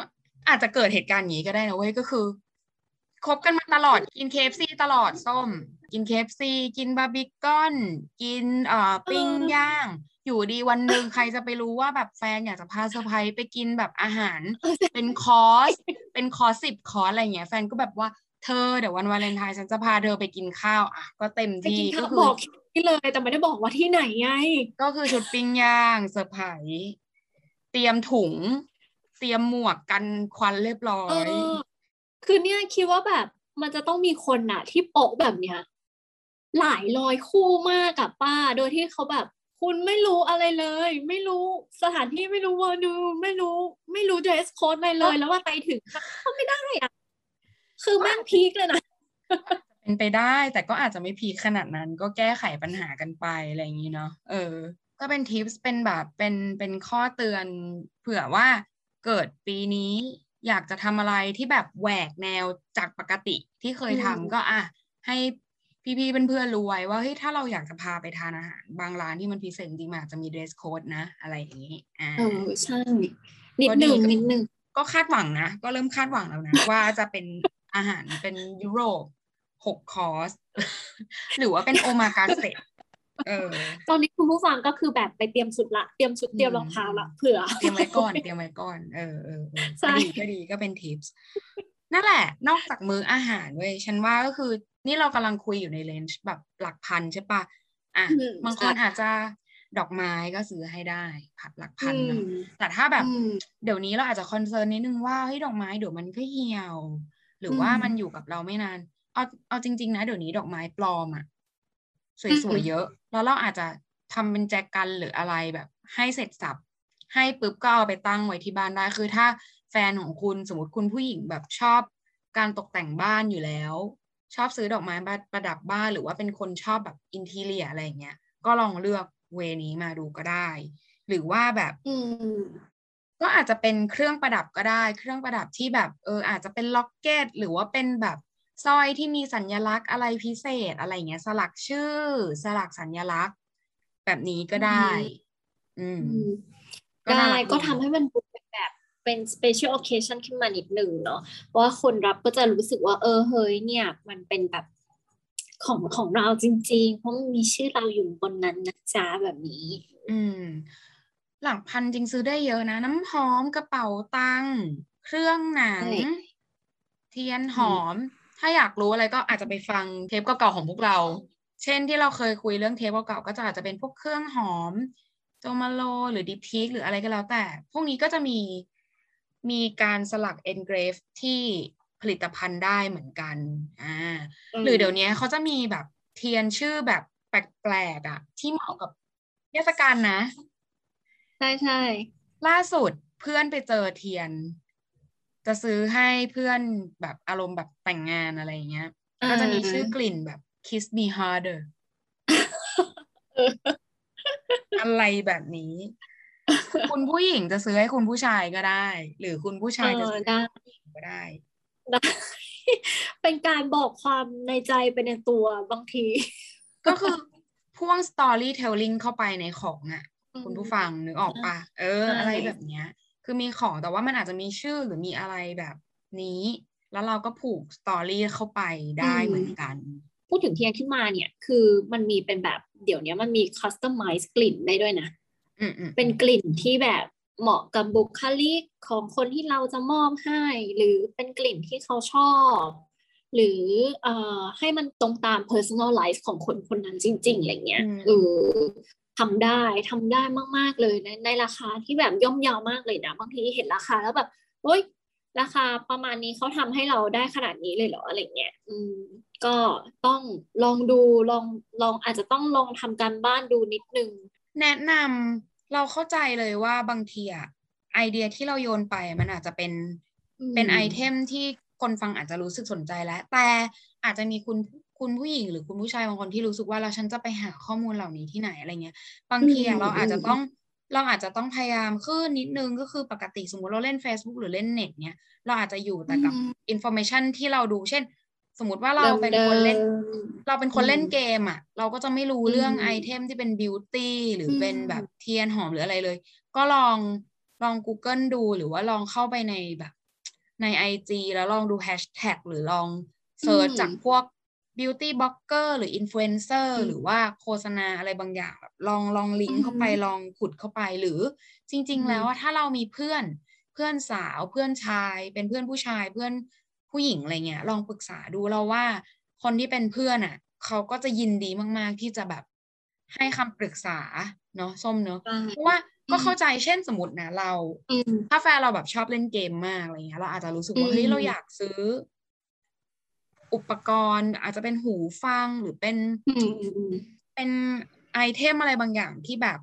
[SPEAKER 2] อาจจะเกิดเหตุการณ์อย่างนี้ก็ได้นะเว้ยก็คือคบกันมาตลอดกิน KFC ตลอดส้ม กิน KFC กินบาร์บีกอน กินเอ่อปิ้งย่าง อยู่ดีวันหนึ่งใครจะไปรู้ว่าแบบแฟนอยากจะพาเซอร์ไพรส์ไปกินแบบอาหาร เป็นคอร์สเป็นคอร์สสิบคอร์สอะไรเงี้ยแฟนก็แบบว่าเธอเดี๋ยววันวาเลนไทน์ฉันจะพาเธอไปกินข้าวอะก็เต็ม
[SPEAKER 3] ไป
[SPEAKER 2] ที่
[SPEAKER 3] กิน
[SPEAKER 2] ก็
[SPEAKER 3] ข้าว
[SPEAKER 2] คื
[SPEAKER 3] บ
[SPEAKER 2] อ
[SPEAKER 3] อกที่เลยแต่ไม่ได้บอกว่าที่ไหนไง
[SPEAKER 2] ก็คือชุดปิ้งย่างเซอร์ไพรส์เตรียมถุง เตรียมหมวกกันควันเรียบร้อ
[SPEAKER 3] เอยอคือเนี่ยคิดว่าแบบมันจะต้องมีคนน่ะที่โปะแบบเนี้ยหลายร้อยคู่มากกับป้า โดยที่เขาแบบ คุณไม่รู้อะไรเลย ไม่รู้สถานที่ไม่รู้วอนูไม่รู้ ไม่รู้ dress code อะไรเลย แล้วว่าไปถึงก็ไม่ได้อะคือแม่งพีคเลยนะ
[SPEAKER 2] เป็นไปได้ แต่ก็อาจจะไม่พีคขนาดนั้น ก็แก้ไขปัญหากันไปอะไรอย่างนี้เนาะเออ ก็เป็นทิปส์เป็นแบบเป็นเป็นข้อเตือนเผื่อว่าเกิดปีนี้อยากจะทำอะไรที่แบบแหวกแนวจากปกติที่เคยทำ
[SPEAKER 3] อืม
[SPEAKER 2] ก็อะให้พี่ๆเพื่อนๆรู้ไว้ว่าเฮ้ยถ้าเราอยากจะพาไปทานอาหาร บางร้านที่มันพิเศษจริงๆมันอาจจะมี dress code นะ อะไรอย่างนี้อ่า
[SPEAKER 3] เออใช่นิดหนึ่ง
[SPEAKER 2] ก็ดี
[SPEAKER 3] นิดหนึ่ง
[SPEAKER 2] ก็คาดหวังนะ ก็เริ่มคาดหวังแล้วนะ ว่าจะเป็นอาหารเป็นยุโรป หกคอร์ส หรือว่าเป็นโอมากาเสะเออ
[SPEAKER 3] ตอนนี้คุณผู้ฟังก็คือแบบไปเตรียมชุดละ เตรียมชุดเตรียมรองเท้าละเผื่อ
[SPEAKER 2] เตรียมไว้ก่อน เตรียมไว้ก่อน เออเออเออ
[SPEAKER 3] ใช่
[SPEAKER 2] ก็ดีก็ดีก็เป็นทิปส์นั่นแหละ นอกจากมื้ออาหารเว้ย ฉันว่าก็คือ นี่เรากำลังคุยอยู่ในเลนจ์แบบหลักพันใช่ปะอะ
[SPEAKER 3] อืม
[SPEAKER 2] บางคน
[SPEAKER 3] ใช่
[SPEAKER 2] อาจจะดอกไม้ก็ซื้อให้ได้ผัดหลักพัน
[SPEAKER 3] อื
[SPEAKER 2] เนาะ
[SPEAKER 3] ม
[SPEAKER 2] แต่ถ้าแบบ
[SPEAKER 3] อืม
[SPEAKER 2] เดี๋ยวนี้เราอาจจะคอนเซิร์นนิดนึงว่าเฮ้ยดอกไม้เดี๋ยวมันก็เหี่ยว หรือว่า
[SPEAKER 3] อืม
[SPEAKER 2] มันอยู่กับเราไม่นาน เอาเอาจริง ๆ นะ เดี๋ยวนี้ดอกไม้ปลอมอะส
[SPEAKER 3] อื
[SPEAKER 2] วย
[SPEAKER 3] ม
[SPEAKER 2] ๆเยอะ แล้วเราอาจจะทำเป็นแจกันหรืออะไรแบบ ให้เสร็จสับให้ปุ๊บก็เอาไปตั้งไว้ที่บ้านได้ คือถ้าแฟนของคุณสมมติคุณผู้หญิงแบบชอบการตกแต่งบ้านอยู่แล้ว ชอบซื้อดอกไม้มาประดับบ้านหรือว่าเป็นคนชอบแบบอินทีเรียอะไรอย่างเงี้ยก็ลองเลือกเวนี้มาดูก็ได้ หรือว่าแบบ
[SPEAKER 3] อืม
[SPEAKER 2] ก็อาจจะเป็นเครื่องประดับก็ได้ เครื่องประดับที่แบบเอออาจจะเป็นล็อกเก็ตหรือว่าเป็นแบบ สร้อยที่มีสัญลักษณ์อะไรพิเศษอะไรเงี้ย สลักชื่อ สลักสัญลักษณ์ แบบนี้ก็ได้ อืม
[SPEAKER 3] อืม
[SPEAKER 2] ก็น่า
[SPEAKER 3] ได้
[SPEAKER 2] รัก
[SPEAKER 3] ก็
[SPEAKER 2] ดี
[SPEAKER 3] ทำให้มันดูเป็นแบบเป็น special occasion ขึ้นมานิดหนึ่งเนาะเพราะว่าคนรับก็จะรู้สึกว่าเออเฮ้ยเนี่ย มันเป็นแบบของของเราจริง ๆ เพราะมันมีชื่อเราอยู่บนนั้นนะจ๊ะแบบนี้
[SPEAKER 2] อืม หลักพันจริงซื้อได้เยอะนะ น้ำหอมกระเป๋าตังค์เครื่องหนัง
[SPEAKER 3] ใช่
[SPEAKER 2] เทียนหอม ถ้าอยากรู้อะไรก็อาจจะไปฟังเทปเก่าๆของพวกเรา เช่นที่เราเคยคุยเรื่องเทปเก่าๆก็จะอาจจะเป็นพวกเครื่องหอมโจมาโลหรือดิพีคหรืออะไรก็แล้วแต่ พวกนี้ก็จะมีมีการสลัก engrave ที่ผลิตภัณฑ์ได้เหมือนกันอ่าหรือเดี๋ยวนี้เขาจะมีแบบเทียนชื่อแบบแปลกๆอะ ที่เหมาะกับเทศกาลนะ
[SPEAKER 3] ใช่ใช่
[SPEAKER 2] ล่าสุดเพื่อนไปเจอเทียน จะซื้อให้เพื่อนแบบอารมณ์แบบแต่งงานอะไรอย่างเงี้ย ก็จะมีชื่อกลิ่นแบบ kiss me harder อะไรแบบนี้ คุณผู้หญิงจะซื้อให้คุณผู้ชายก็ได้ หรือคุณผู้ชายจะซื้อให้คุณผู้หญิงก็ได้
[SPEAKER 3] ได้เป็นการบอกความในใจไปในตัวบางที
[SPEAKER 2] ก็คือพ่วง storytelling เข้าไปในของอะ คุณผู้ฟังนึกออกปะเออ
[SPEAKER 3] ใช่
[SPEAKER 2] อะไรแบบเนี้ย คือมีของแต่ว่ามันอาจจะมีชื่อหรือมีอะไรแบบนี้ แล้วเราก็ผูกสตอรี่เข้าไปได้เหมือนกัน
[SPEAKER 3] พูดถึงเทียนขึ้นมาเนี่ย คือมันมีเป็นแบบเดี๋ยวนี้มันมี customize กลิ่นได้ด้วยนะ
[SPEAKER 2] อืมอืม
[SPEAKER 3] เป็นกลิ่นที่แบบเหมาะกับบุคลิกของคนที่เราจะมอบให้ หรือเป็นกลิ่นที่เขาชอบ หรือเอ่อให้มันตรงตาม personal life ของคนคนนั้นจริง ๆ อะไรเงี้ยเออ ทำได้ทำได้มาก ๆ เลยในในราคาที่แบบย่อมเยาวมากเลยนะบางทีเห็นราคาแล้วแบบเฮ้ยราคาประมาณนี้เขาทำให้เราได้ขนาดนี้เลยเหรออะไรเงี้ยอืมก็ต้องลองดูลองลองอาจจะต้องลองทำการบ้านดูนิดนึง
[SPEAKER 2] แนะนำเราเข้าใจเลยว่าบางทีอะไอเดียที่เราโยนไปมันอาจจะเป็น
[SPEAKER 3] อืม
[SPEAKER 2] เป็น item ที่คนฟังอาจจะรู้สึกสนใจแล้ว แต่อาจจะมีคุณ คุณผู้หญิงหรือคุณผู้ชายบางคนที่รู้สึกว่าเราฉันจะไปหาข้อมูลเหล่านี้ที่ไหนอะไรเงี้ย บางทีอะเราอาจจะต้องเราอาจจะต้องพยายามขึ้นนิดนึงก็คือปกติสมมติเราเล่น Facebook หรือเล่นเน็ตเนี้ยเราอาจจะอยู่แต่กับ
[SPEAKER 3] อืม
[SPEAKER 2] information ที่เราดูเช่น สมมติว่าเราเป็นคนเล่น
[SPEAKER 3] ยิม
[SPEAKER 2] เราเป็นคนเล่น
[SPEAKER 3] อืม
[SPEAKER 2] เกมอะ เราก็จะไม่รู้
[SPEAKER 3] อืม
[SPEAKER 2] เรื่อง item ที่เป็น beauty หรืออื
[SPEAKER 3] ม
[SPEAKER 2] เป็นแบบเทียนหอมหรืออะไรเลย ก็ลองลอง Google ดูหรือว่าลองเข้าไปในแบบใน IG แล้วลองดูแฮชแท็กหรือลอง search
[SPEAKER 3] อืม
[SPEAKER 2] จากพวก beauty blogger หรือ influencer
[SPEAKER 3] อืม
[SPEAKER 2] หรือว่าโฆษณาอะไรบางอย่างแบบลองลองลิงก์เข้าไป
[SPEAKER 3] อืม
[SPEAKER 2] ลองขุดเข้าไปหรือจริง
[SPEAKER 3] อืม
[SPEAKER 2] ๆแล้วอะถ้าเรามีเพื่อนเพื่อนสาวเพื่อนชาย เป็นเพื่อนผู้ชายเพื่อนผู้หญิงอะไรเงี้ยลองปรึกษาดูเราว่าคนที่เป็นเพื่อนอะเขาก็จะยินดีมาก ๆ ที่จะแบบให้คำปรึกษาเนาะส้มเนาะ
[SPEAKER 3] ใช่
[SPEAKER 2] เพราะว่าก็
[SPEAKER 3] อืม
[SPEAKER 2] เข้าใจเช่นสมมตินะเรา
[SPEAKER 3] อืม
[SPEAKER 2] ถ้าแฟนเราแบบชอบเล่นเกมมากอะไรเงี้ยเราอาจจะรู้สึกว่า
[SPEAKER 3] อืม
[SPEAKER 2] เฮ้ยเราอยากซื้อ อุปกรณ์ อาจจะเป็นหูฟังหรือเป็น
[SPEAKER 3] อืมอืมอืม
[SPEAKER 2] เป็นไอเทมอะไรบางอย่างที่แบบ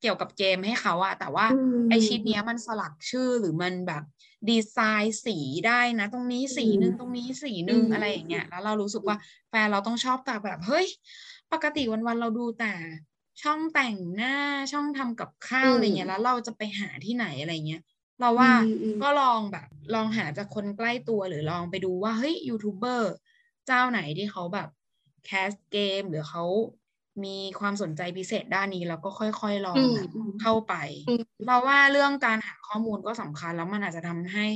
[SPEAKER 2] เกี่ยวกับเกมให้เขาอะแต่ว่า
[SPEAKER 3] อืม
[SPEAKER 2] ไอชิ้นเนี้ยมันสลักชื่อหรือมันแบบดีไซน์สีได้นะ ตรงนี้สีหนึ่ง
[SPEAKER 3] อืม
[SPEAKER 2] ตรงนี้สีหนึ่ง
[SPEAKER 3] อืม
[SPEAKER 2] อะไรอย่างเงี้ยแล้วเรารู้สึกว่าแฟนเราต้องชอบแต่แบบเฮ้ย ปกติวันๆเราดูแต่ช่องแต่งหน้าช่องทำกับข้าวอะไรเงี้ยแล้วเราจะไปหาที่ไหนอะไรเงี้ย เราว่า
[SPEAKER 3] อืมอืม
[SPEAKER 2] ก็ลองแบบ ลองหาจากคนใกล้ตัวหรือลองไปดูว่าเฮ้ยยูทูบเบอร์เจ้าไหนที่เขาแบบแคสเกมหรือเขามีความสนใจพิเศษด้านนี้แล้วก็ค่อยๆลอง
[SPEAKER 3] อืม
[SPEAKER 2] แบบ
[SPEAKER 3] อืม
[SPEAKER 2] เข้าไป
[SPEAKER 3] อืม
[SPEAKER 2] เราว่าเรื่องการหาข้อมูลก็สำคัญแล้วมันอาจจะทำให้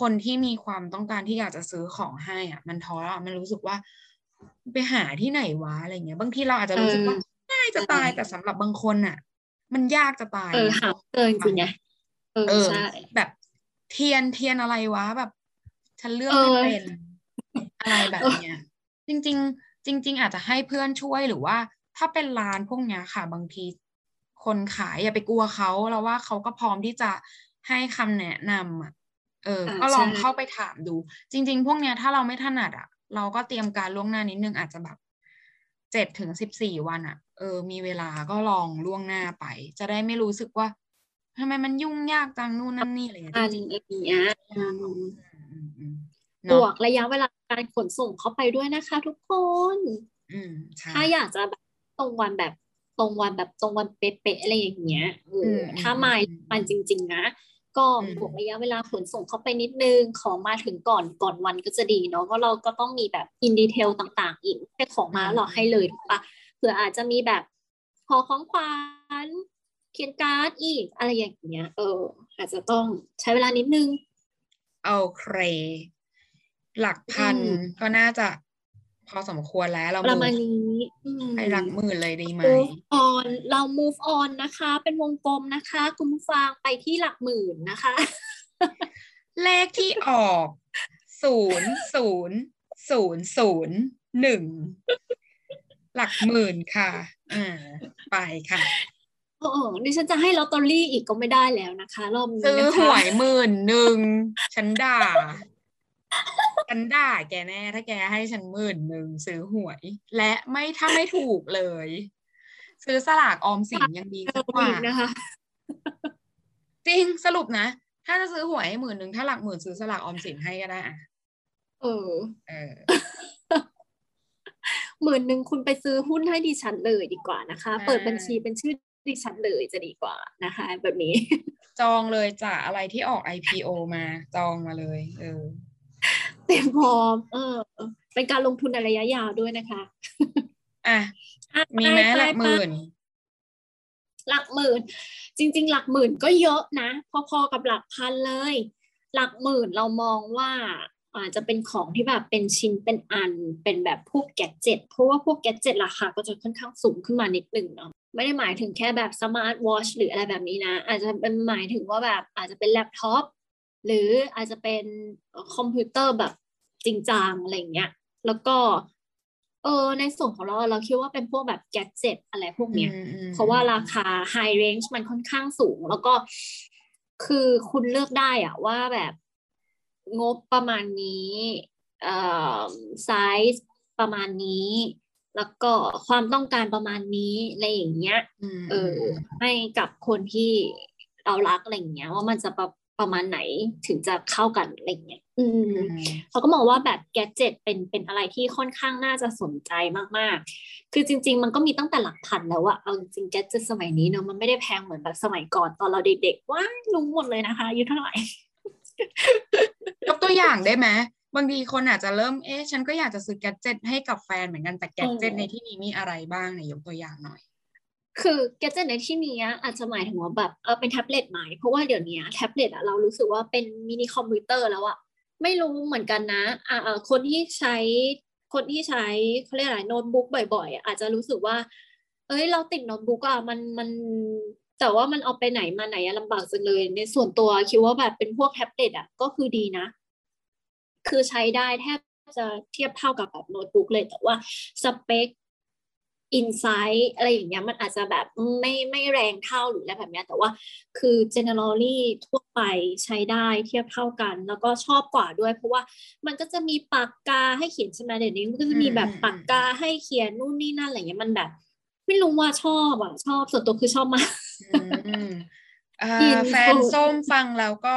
[SPEAKER 2] คนที่มีความต้องการที่อยากจะซื้อของให้อะ มันท้อแล้วมันรู้สึกว่า ไปหาที่ไหนวะอะไรเงี้ย บางทีเราอาจจะรู้สึกว่า
[SPEAKER 3] เออ
[SPEAKER 2] ง่ายจะตาย
[SPEAKER 3] ใช่
[SPEAKER 2] แต่สำหรับบางคนอะ มันยากจะตาย
[SPEAKER 3] เออ
[SPEAKER 2] นะ
[SPEAKER 3] หาเกินจริงไง เออ
[SPEAKER 2] เออ
[SPEAKER 3] ใช่
[SPEAKER 2] แบบเทียนเทียนอะไรวะแบบ ฉันเลือก
[SPEAKER 3] เออ
[SPEAKER 2] ไม่เป็นอะไรแบบเนี้ย จริง ๆ จริง ๆ อาจจะให้เพื่อนช่วยหรือว่า ถ้าเป็นร้านพวกเนี้ยค่ะ บางที คนขายอย่าไปกลัวเขาเราว่าเขาก็พร้อมที่จะให้คำแนะนำอะเออ
[SPEAKER 3] อ่า
[SPEAKER 2] ก็ลอง
[SPEAKER 3] ใช่
[SPEAKER 2] เข้าไปถามดู จริง ๆ พวกเนี้ยถ้าเราไม่ถนัดอะ เราก็เตรียมการล่วงหน้านิดนึงอาจจะแบบเจ็ดถึงสิบสี่วันอะ เออ มีเวลาก็ลองล่วงหน้าไป จะได้ไม่รู้สึกว่า ทำไมมันยุ่งยากจังนู่นนั่นนี่อะไรอย่างเงี้ย
[SPEAKER 3] อัน
[SPEAKER 2] จริง
[SPEAKER 3] อย่างเงี้ย
[SPEAKER 2] ๆไม่ยากหรอก
[SPEAKER 3] อืม
[SPEAKER 2] อืมอืม
[SPEAKER 3] บ
[SPEAKER 2] เนาะ
[SPEAKER 3] วกระยะเวลาการขนส่งเข้าไปด้วยนะคะ ทุกคน
[SPEAKER 2] อืมใช่
[SPEAKER 3] ถ้าอยากจะแบบตรงวันแบบตรงวันแบบตรงวันเป๊ะๆอะไรอย่างเงี้ยเอออ
[SPEAKER 2] ม
[SPEAKER 3] ถ้า
[SPEAKER 2] อืม
[SPEAKER 3] มา
[SPEAKER 2] อืม
[SPEAKER 3] มันจริง ๆ นะ ก็
[SPEAKER 2] อืม
[SPEAKER 3] บวกระยะเวลาขนส่งเข้าไปนิดนึง ของมาถึงก่อนก่อนวันก็จะดีเนาะ เพราะเราก็ต้องมีแบบอินดีเทลต่างๆ อีกแค่ของมาแล้วเราให้เลยถูกปะเผื่ออาจจะมีแบบขอของขวัญ เขียนการ์ดอีกอะไรอย่างเงี้ย เออ อาจจะต้องใช้เวลานิดนึง
[SPEAKER 2] โอเคหลักพัน
[SPEAKER 3] อืม
[SPEAKER 2] ก็น่าจะพอสมควรแล้วเรา
[SPEAKER 3] ประมาณ
[SPEAKER 2] move
[SPEAKER 3] นี้อืม
[SPEAKER 2] ไปหลักหมื่นเลยดีไหม
[SPEAKER 3] move on เรา move on นะคะ เป็นวงกลมนะคะ คุณผู้ฟังไปที่หลักหมื่นนะคะ
[SPEAKER 2] เลขที่ออกศูนย์ศูนย์ศูนย์ศูนย์หนึ่งหลักหมื่นค่ะ อ่า ไปค่ะ
[SPEAKER 3] เออดิฉันจะให้ลอตเตอรี่อีกก็ไม่ได้แล้วนะคะ รอบนี้
[SPEAKER 2] ซื้อ
[SPEAKER 3] นะ
[SPEAKER 2] ห
[SPEAKER 3] คะ
[SPEAKER 2] วยหมื่นหนึ่งฉันด่า ฉันด่าแกแน่ ถ้าแกให้ฉันหมื่นหนึ่งซื้อหวย และไม่ถ้าไม่ถูกเลย ซื้อสลากออมสินยังดี
[SPEAKER 3] เอ
[SPEAKER 2] กว่า
[SPEAKER 3] อีกนะคะ
[SPEAKER 2] จริงสรุปนะ ถ้าจะซื้อหวยให้หมื่นหนึ่งถ้าหลักหมื่นซื้อสลากออมสินให้ก็ได้อะ
[SPEAKER 3] เออ
[SPEAKER 2] เออ
[SPEAKER 3] หมื่นหนึ่งคุณไปซื้อหุ้นให้ดิฉันเลยดีกว่านะคะ
[SPEAKER 2] อ่า
[SPEAKER 3] เปิดบัญชีเป็นชื่อ ดิฉันเลยจะดีกว่านะคะ แบบนี้
[SPEAKER 2] จองเลยจ้ะอะไรที่ออก IPO มาจองมาเลย เออ
[SPEAKER 3] เต็มพร้อมเออ เป็นการลงทุนในระยะยาวด้วยนะคะ
[SPEAKER 2] อะ
[SPEAKER 3] อะ
[SPEAKER 2] มีไหม
[SPEAKER 3] ไป
[SPEAKER 2] หลัก
[SPEAKER 3] ไป
[SPEAKER 2] หมื่น
[SPEAKER 3] หลักหมื่น จริง ๆ หลักหมื่นก็เยอะนะ พอๆกับหลักพันเลย หลักหมื่นเรามองว่า อาจจะเป็นของที่แบบเป็นชิ้นเป็นอัน เป็นแบบพวก gadget เพราะว่าพวก gadget ราคาก็จะค่อนข้างสูงขึ้นมานิดหนึ่งเนาะไม่ได้หมายถึงแค่แบบ smart watch หรืออะไรแบบนี้นะ อาจจะเป็นหมายถึงว่าแบบอาจจะเป็นแล็ปท็อปหรืออาจจะเป็นคอมพิวเตอร์แบบจริงจังอะไรอย่างเงี้ย แล้วก็ เออในส่วนของเราเราคิดว่าเป็นพวกแบบแกดเจ็ตอะไรพวกเนี้ย
[SPEAKER 2] อืมอืม
[SPEAKER 3] เพราะว่าราคา high range มันค่อนข้างสูง แล้วก็คือคุณเลือกได้อะว่าแบบ งบประมาณนี้เอ่อไซส์ประมาณนี้ แล้วก็ความต้องการประมาณนี้อะไรอย่างเงี้ย
[SPEAKER 2] อืม
[SPEAKER 3] เออให้กับคนที่เรารักอะไรอย่างเงี้ย ว่ามันจะประประมาณไหนถึงจะเข้ากันอะไรอย่างเงี้ย อื
[SPEAKER 2] อื
[SPEAKER 3] ม
[SPEAKER 2] ม
[SPEAKER 3] เขาก็มองว่าแบบ gadget เป็นเป็นอะไรที่ค่อนข้างน่าจะสนใจมากๆ คือจริง ๆ มันก็มีตั้งแต่หลักพันแล้วอะเอาจริงๆ gadget สมัยนี้เนอะมันไม่ได้แพงเหมือนแบบสมัยก่อนตอนเราเด็กๆว้ายรู้หมดเลยนะคะอายุเท่าไหร่
[SPEAKER 2] ยกตัวอย่างได้ไหมบางทีคนอาจจะเริ่มเอ๊ะฉันก็อยากจะซื้อ gadget ให้กับแฟนเหมือนกันแต่ gadgetในที่นี้มีอะไรบ้างไหนยกตัวอย่างหน่อย
[SPEAKER 3] คือ gadget ในที่นี้อาจจะหมายถึงว่าแบบเออเป็นแท็บเล็ตไหมเพราะว่าเดี๋ยวนี้แท็บเล็ตอะเรารู้สึกว่าเป็นมินิคอมพิวเตอร์แล้วอะไม่รู้เหมือนกันนะอ่าคนที่ใช้คนที่ใช้เขาเรียกอะไรโน้ตบุ๊กบ่อย ๆ อาจจะรู้สึกว่า เอ้ยเราติดโน้ตบุ๊กอะมันมัน แต่ว่ามันเอาไปไหนมาไหนลำบากจังเลย ในส่วนตัวคิดว่าแบบเป็นพวกแท็บเล็ตอะก็คือดีนะ คือใช้ได้แทบจะเทียบเท่ากับแบบโน้ตบุ๊กเลยแต่ว่าสเปคอินไซต์อะไรอย่างเงี้ยมันอาจจะแบบไม่ไม่แรงเท่าหรืออะไรแบบเนี้ยแต่ว่าคือ generally ทั่วไปใช้ได้เทียบเท่ากัน แล้วก็ชอบกว่าด้วย เพราะว่ามันก็จะมีปากกาให้เขียนใช่ไหมเดี๋ยวนี้มันก็จะมีแบบปากกาให้เขียนนู่นนี่นั่นอะไรเงี้ยมันแบบ ไม่รู้ว่าชอบอะชอบส่วนตัวคือชอบมาก
[SPEAKER 2] แฟนส้มฟังแล้วก็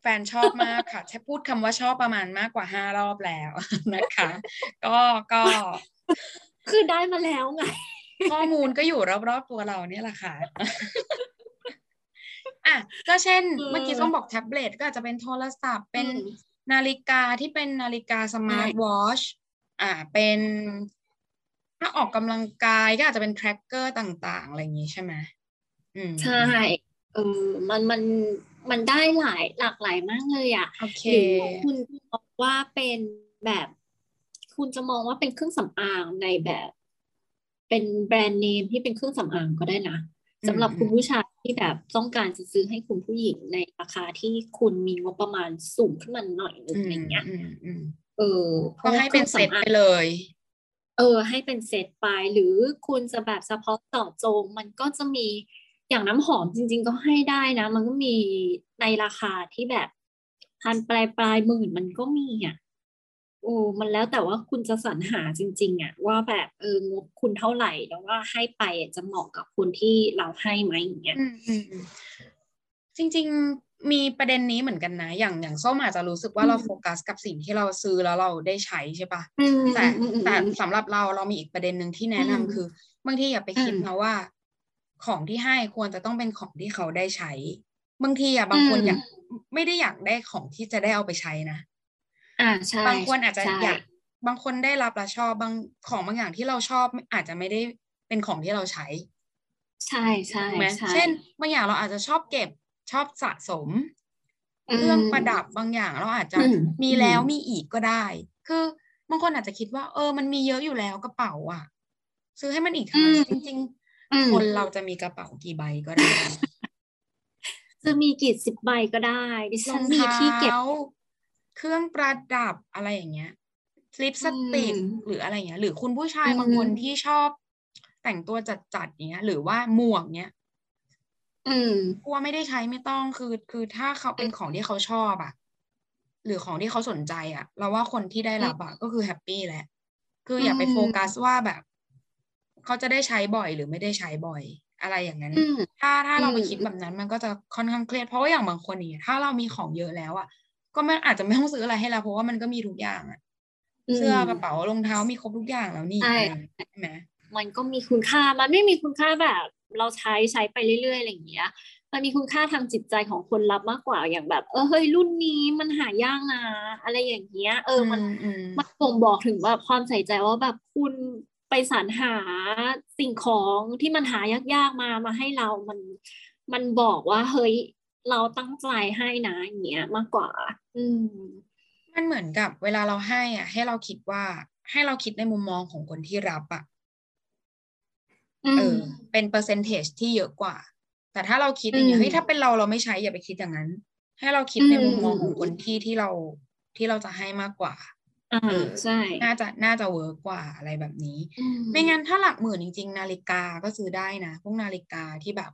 [SPEAKER 2] แฟนชอบมากค่ะแค่พูดคำว่าชอบประมาณมากกว่าห้ารอบแล้วนะคะ ก็ก็
[SPEAKER 3] คือได้มาแล้วไง
[SPEAKER 2] ข้อมูลก็อยู่รอบๆตัวเราเนี่ยแหละค่ะอะก็เช่นเมื่อกี้ต้องบอกแท็บเล็ตก็อาจจะเป็นโทรศัพท์ เป็นนาฬิกาที่เป็นนาฬิกา smart watch อ่าเป็นถ้าออกกำลังกายก็อาจจะเป็น tracker ต่าง ๆ อะไรอย่างนี้ใช่ไหม
[SPEAKER 3] อืม ใช่เออมันมันมันได้หลายหลากหลายมากเลยอะ
[SPEAKER 2] โอเค
[SPEAKER 3] หรือคุณบอกว่าเป็นแบบ คุณจะมองว่าเป็นเครื่องสำอางในแบบ เป็นแบรนด์เนมที่เป็นเครื่องสำอางก็ได้นะสำหรับคุณผู้ชายที่แบบต้องการจะซื้อให้คุณผู้หญิงในราคาที่คุณมีงบประมาณสูงขึ้นมาหน่อยนึงอะไรเงี้ยเออ
[SPEAKER 2] ก็ให้เป็นเซตไปเลย
[SPEAKER 3] เออ ให้เป็นเซตไปหรือคุณจะแบบเฉพาะต่อจงมันก็จะมี อย่างน้ำหอมจริง ๆ ก็ให้ได้นะ มันก็มีในราคาที่แบบพันปลายปลายหมื่นมันก็มีอะโอ้มันแล้วแต่ว่าคุณจะสรรหาจริง ๆอะว่าแบบเอองบคุณเท่าไหร่แล้วว่าให้ไปจะเหมาะกับคนที่เราให้ไหมอย่างเงี้ย
[SPEAKER 2] จริง ๆ มีประเด็นนี้เหมือนกันนะ อย่างอย่างส้มอาจจะรู้สึกว่าเราโฟกัสกับสิ่งที่เราซื้อแล้วเราได้ใช้ใช่ปะแต่แต่สำหรับเราเรามีอีกประเด็นหนึ่งที่แนะนำคือ บางทีอย่าไปคิดนะว่า ของที่ให้ควรจะต้องเป็นของที่เขาได้ใช้ บางทีอะบางคนอยากไม่ได้อยากได้ของที่จะได้เอาไปใช้นะ
[SPEAKER 3] อ่าใช่
[SPEAKER 2] บางคนอาจจะอยากบางคนได้รับและชอบบางของบางอย่างที่เราชอบอาจจะไม่ได้เป็นของที่เราใช้
[SPEAKER 3] ใช่ใช่
[SPEAKER 2] ใช่เช่น บางอย่างเราอาจจะชอบเก็บชอบสะสมเครื่องประดับบางอย่างเราอาจจะมีแล้วมีอีกก็ได้ คือบางคนอาจจะคิดว่า เออ มันมีเยอะอยู่แล้วกระเป๋า อะ ซื้อให้มันอีกทำไมจริง ๆ คนเราจะมีกระเป๋ากี่ใบก็ได้
[SPEAKER 3] จะมีกี่สิบใบก็ได้ดิฉันมี
[SPEAKER 2] ที่เก็บเครื่องประดับอะไรอย่างเงี้ยลิปสติกหรืออะไรเงี้ย หรือคุณผู้ชายบางคนที่ชอบแต่งตัวจัดๆเงี้ย หรือว่าหมวกเงี้ย
[SPEAKER 3] อืม
[SPEAKER 2] กลัวไม่ได้ใช้ไม่ต้องคือ คือถ้าเขาเป็นของที่เขาชอบอะหรือของที่เขาสนใจอะเราว่าคนที่ได้รับอะก็คือแฮปปี้แหละ คืออย่าไปโฟกัสว่าแบบ เขาจะได้ใช้บ่อยหรือไม่ได้ใช้บ่อยอะไรอย่างนั้น ถ้าถ้าเราไปคิดแบบนั้นมันก็จะค่อนข้างเครียดเพราะว่าอย่างบางคนนี่ถ้าเรามีของเยอะแล้วอะก็ไม่อาจจะไม่ต้องซื้ออะไรให้เราเพราะว่ามันก็มีทุกอย่างอะเสื้อกระเป๋ารองเท้ามีครบทุกอย่างแล้วนี่ใช่ไหม
[SPEAKER 3] มันก็มีคุณค่ามันไม่มีคุณค่าแบบ เราใช้ใช้ไปเรื่อยๆอะไรอย่างเงี้ยมันมีคุณค่าทางจิตใจของคนรับมากกว่าอย่างแบบ เออเฮ้ยรุ่นนี้มันหายากนะอะไรอย่างเงี้ย เออมันมันบ่งบอกถึงแบบความใส่ใจว่าแบบคุณ ไปสรรหาสิ่งของที่มันหายากๆมามาให้เรามันมันบอกว่าเฮ้ยเราตั้งใจให้นะอย่างเงี้ยมากกว่า อืม
[SPEAKER 2] มันเหมือนกับเวลาเราให้อะ ให้เราคิดว่า ให้เราคิดในมุมมองของคนที่รับอะเออ เป็นเปอร์เซนเทจที่เยอะกว่า แต่ถ้าเราคิดอย่างเงี้ยเฮ้ยถ้าเป็นเราเราไม่ใช้อย่าไปคิดอย่างนั้น ให้เราคิดในมุมมองของคนที่ที่เราที่เราจะให้มากกว่า
[SPEAKER 3] เออใช่
[SPEAKER 2] น่าจะน่าจะ work กว่าอะไรแบบนี้ ไม่งั้นถ้าหลักหมื่นจริง ๆ นาฬิกาก็ซื้อได้นะ พวกนาฬิกาที่แบบ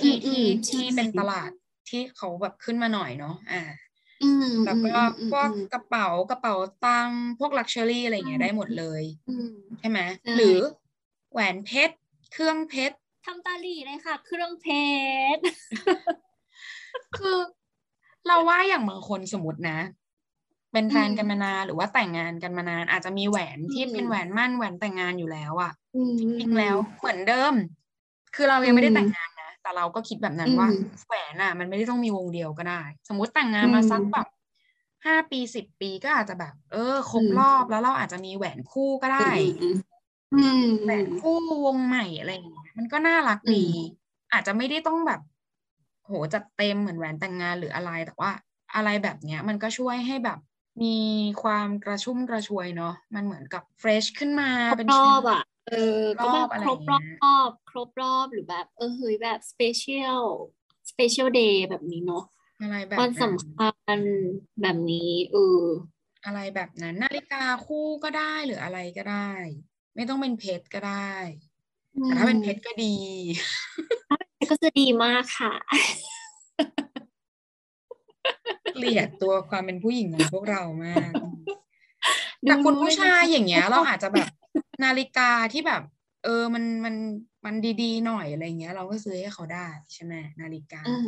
[SPEAKER 2] ที่ที่ที่เป็นตลาดที่เขาแบบขึ้นมาหน่อยเนาะอ่าแล้วก็พวกกระเป๋ากระเป๋าตังพวก luxury อะไรเงี้ยได้หมดเลยใช่ไหมหรือแหวนเพชร เครื่องเพชร
[SPEAKER 3] ทำตาลีเลยค่ะ เครื่องเพชร
[SPEAKER 2] คือเราว่าอย่างบางคนสมมตินะ เป็นแฟนกันมานานหรือว่าแต่งงานกันมานาน อาจจะมีแหวนที่เป็นแหวนมั่นแหวนแต่งงานอยู่แล้วอะจริงแล้วเหมือนเดิม คือเรายังไม่ได้แต่งงานแต่เราก็คิดแบบนั้นว่าแหวนอะ มันไม่ได้ต้องมีวงเดียวก็ได้ สมมติแต่งงานมาสักแบบห้าปีสิบปีก็อาจจะแบบ เออครบรอบแล้วเราอาจจะมีแหวนคู่ก็ได้
[SPEAKER 3] อืม
[SPEAKER 2] แหวนคู่วงใหม่อะไรอย่างเงี้ยมันก็น่ารักดีอาจจะไม่ได้ต้องแบบ โหจัดเต็มเหมือนแหวนแต่งงานหรืออะไรแต่ว่าอะไรแบบเนี้ย มันก็ช่วยให้แบบ มีความกระชุ่มกระชวยเนาะมันเหมือนกับเฟรชขึ้นมา
[SPEAKER 3] ครบ
[SPEAKER 2] เป็น
[SPEAKER 3] ร
[SPEAKER 2] ชี
[SPEAKER 3] อ
[SPEAKER 2] วิ
[SPEAKER 3] บ
[SPEAKER 2] ต
[SPEAKER 3] อะเออก็แบ
[SPEAKER 2] รอบบอะไร
[SPEAKER 3] ครบ
[SPEAKER 2] อย่าง
[SPEAKER 3] ร
[SPEAKER 2] เงี้
[SPEAKER 3] อยบครบรอบหรือแบบ เออเฮ้ยแบบสเปเชียลสเปเชียลเดย์แบบนี้เนาะ
[SPEAKER 2] อะไรแบบ
[SPEAKER 3] วัน
[SPEAKER 2] นั้น
[SPEAKER 3] สำคัญแบบนี้เออ
[SPEAKER 2] อะไรแบบนั้น นาฬิกาคู่ก็ได้หรืออะไรก็ได้ ไม่ต้องเป็นเพชรก็ได้แต่ถ้าเป็นเพชรก็ดี
[SPEAKER 3] ก็จะดีมากค่ะ
[SPEAKER 2] เกลียดตัวความเป็นผู้หญิงของพวกเรามาก
[SPEAKER 3] ดู
[SPEAKER 2] แต่คุณผู้
[SPEAKER 3] ไม่
[SPEAKER 2] ชาย
[SPEAKER 3] ได้
[SPEAKER 2] อย่างเงี้ย เราอาจจะแบบนาฬิกาที่แบบ เออมันมันมันดีๆหน่อยอะไรเงี้ย เราก็ซื้อให้เขาได้ใช่ไหมนาฬิกา
[SPEAKER 3] อืม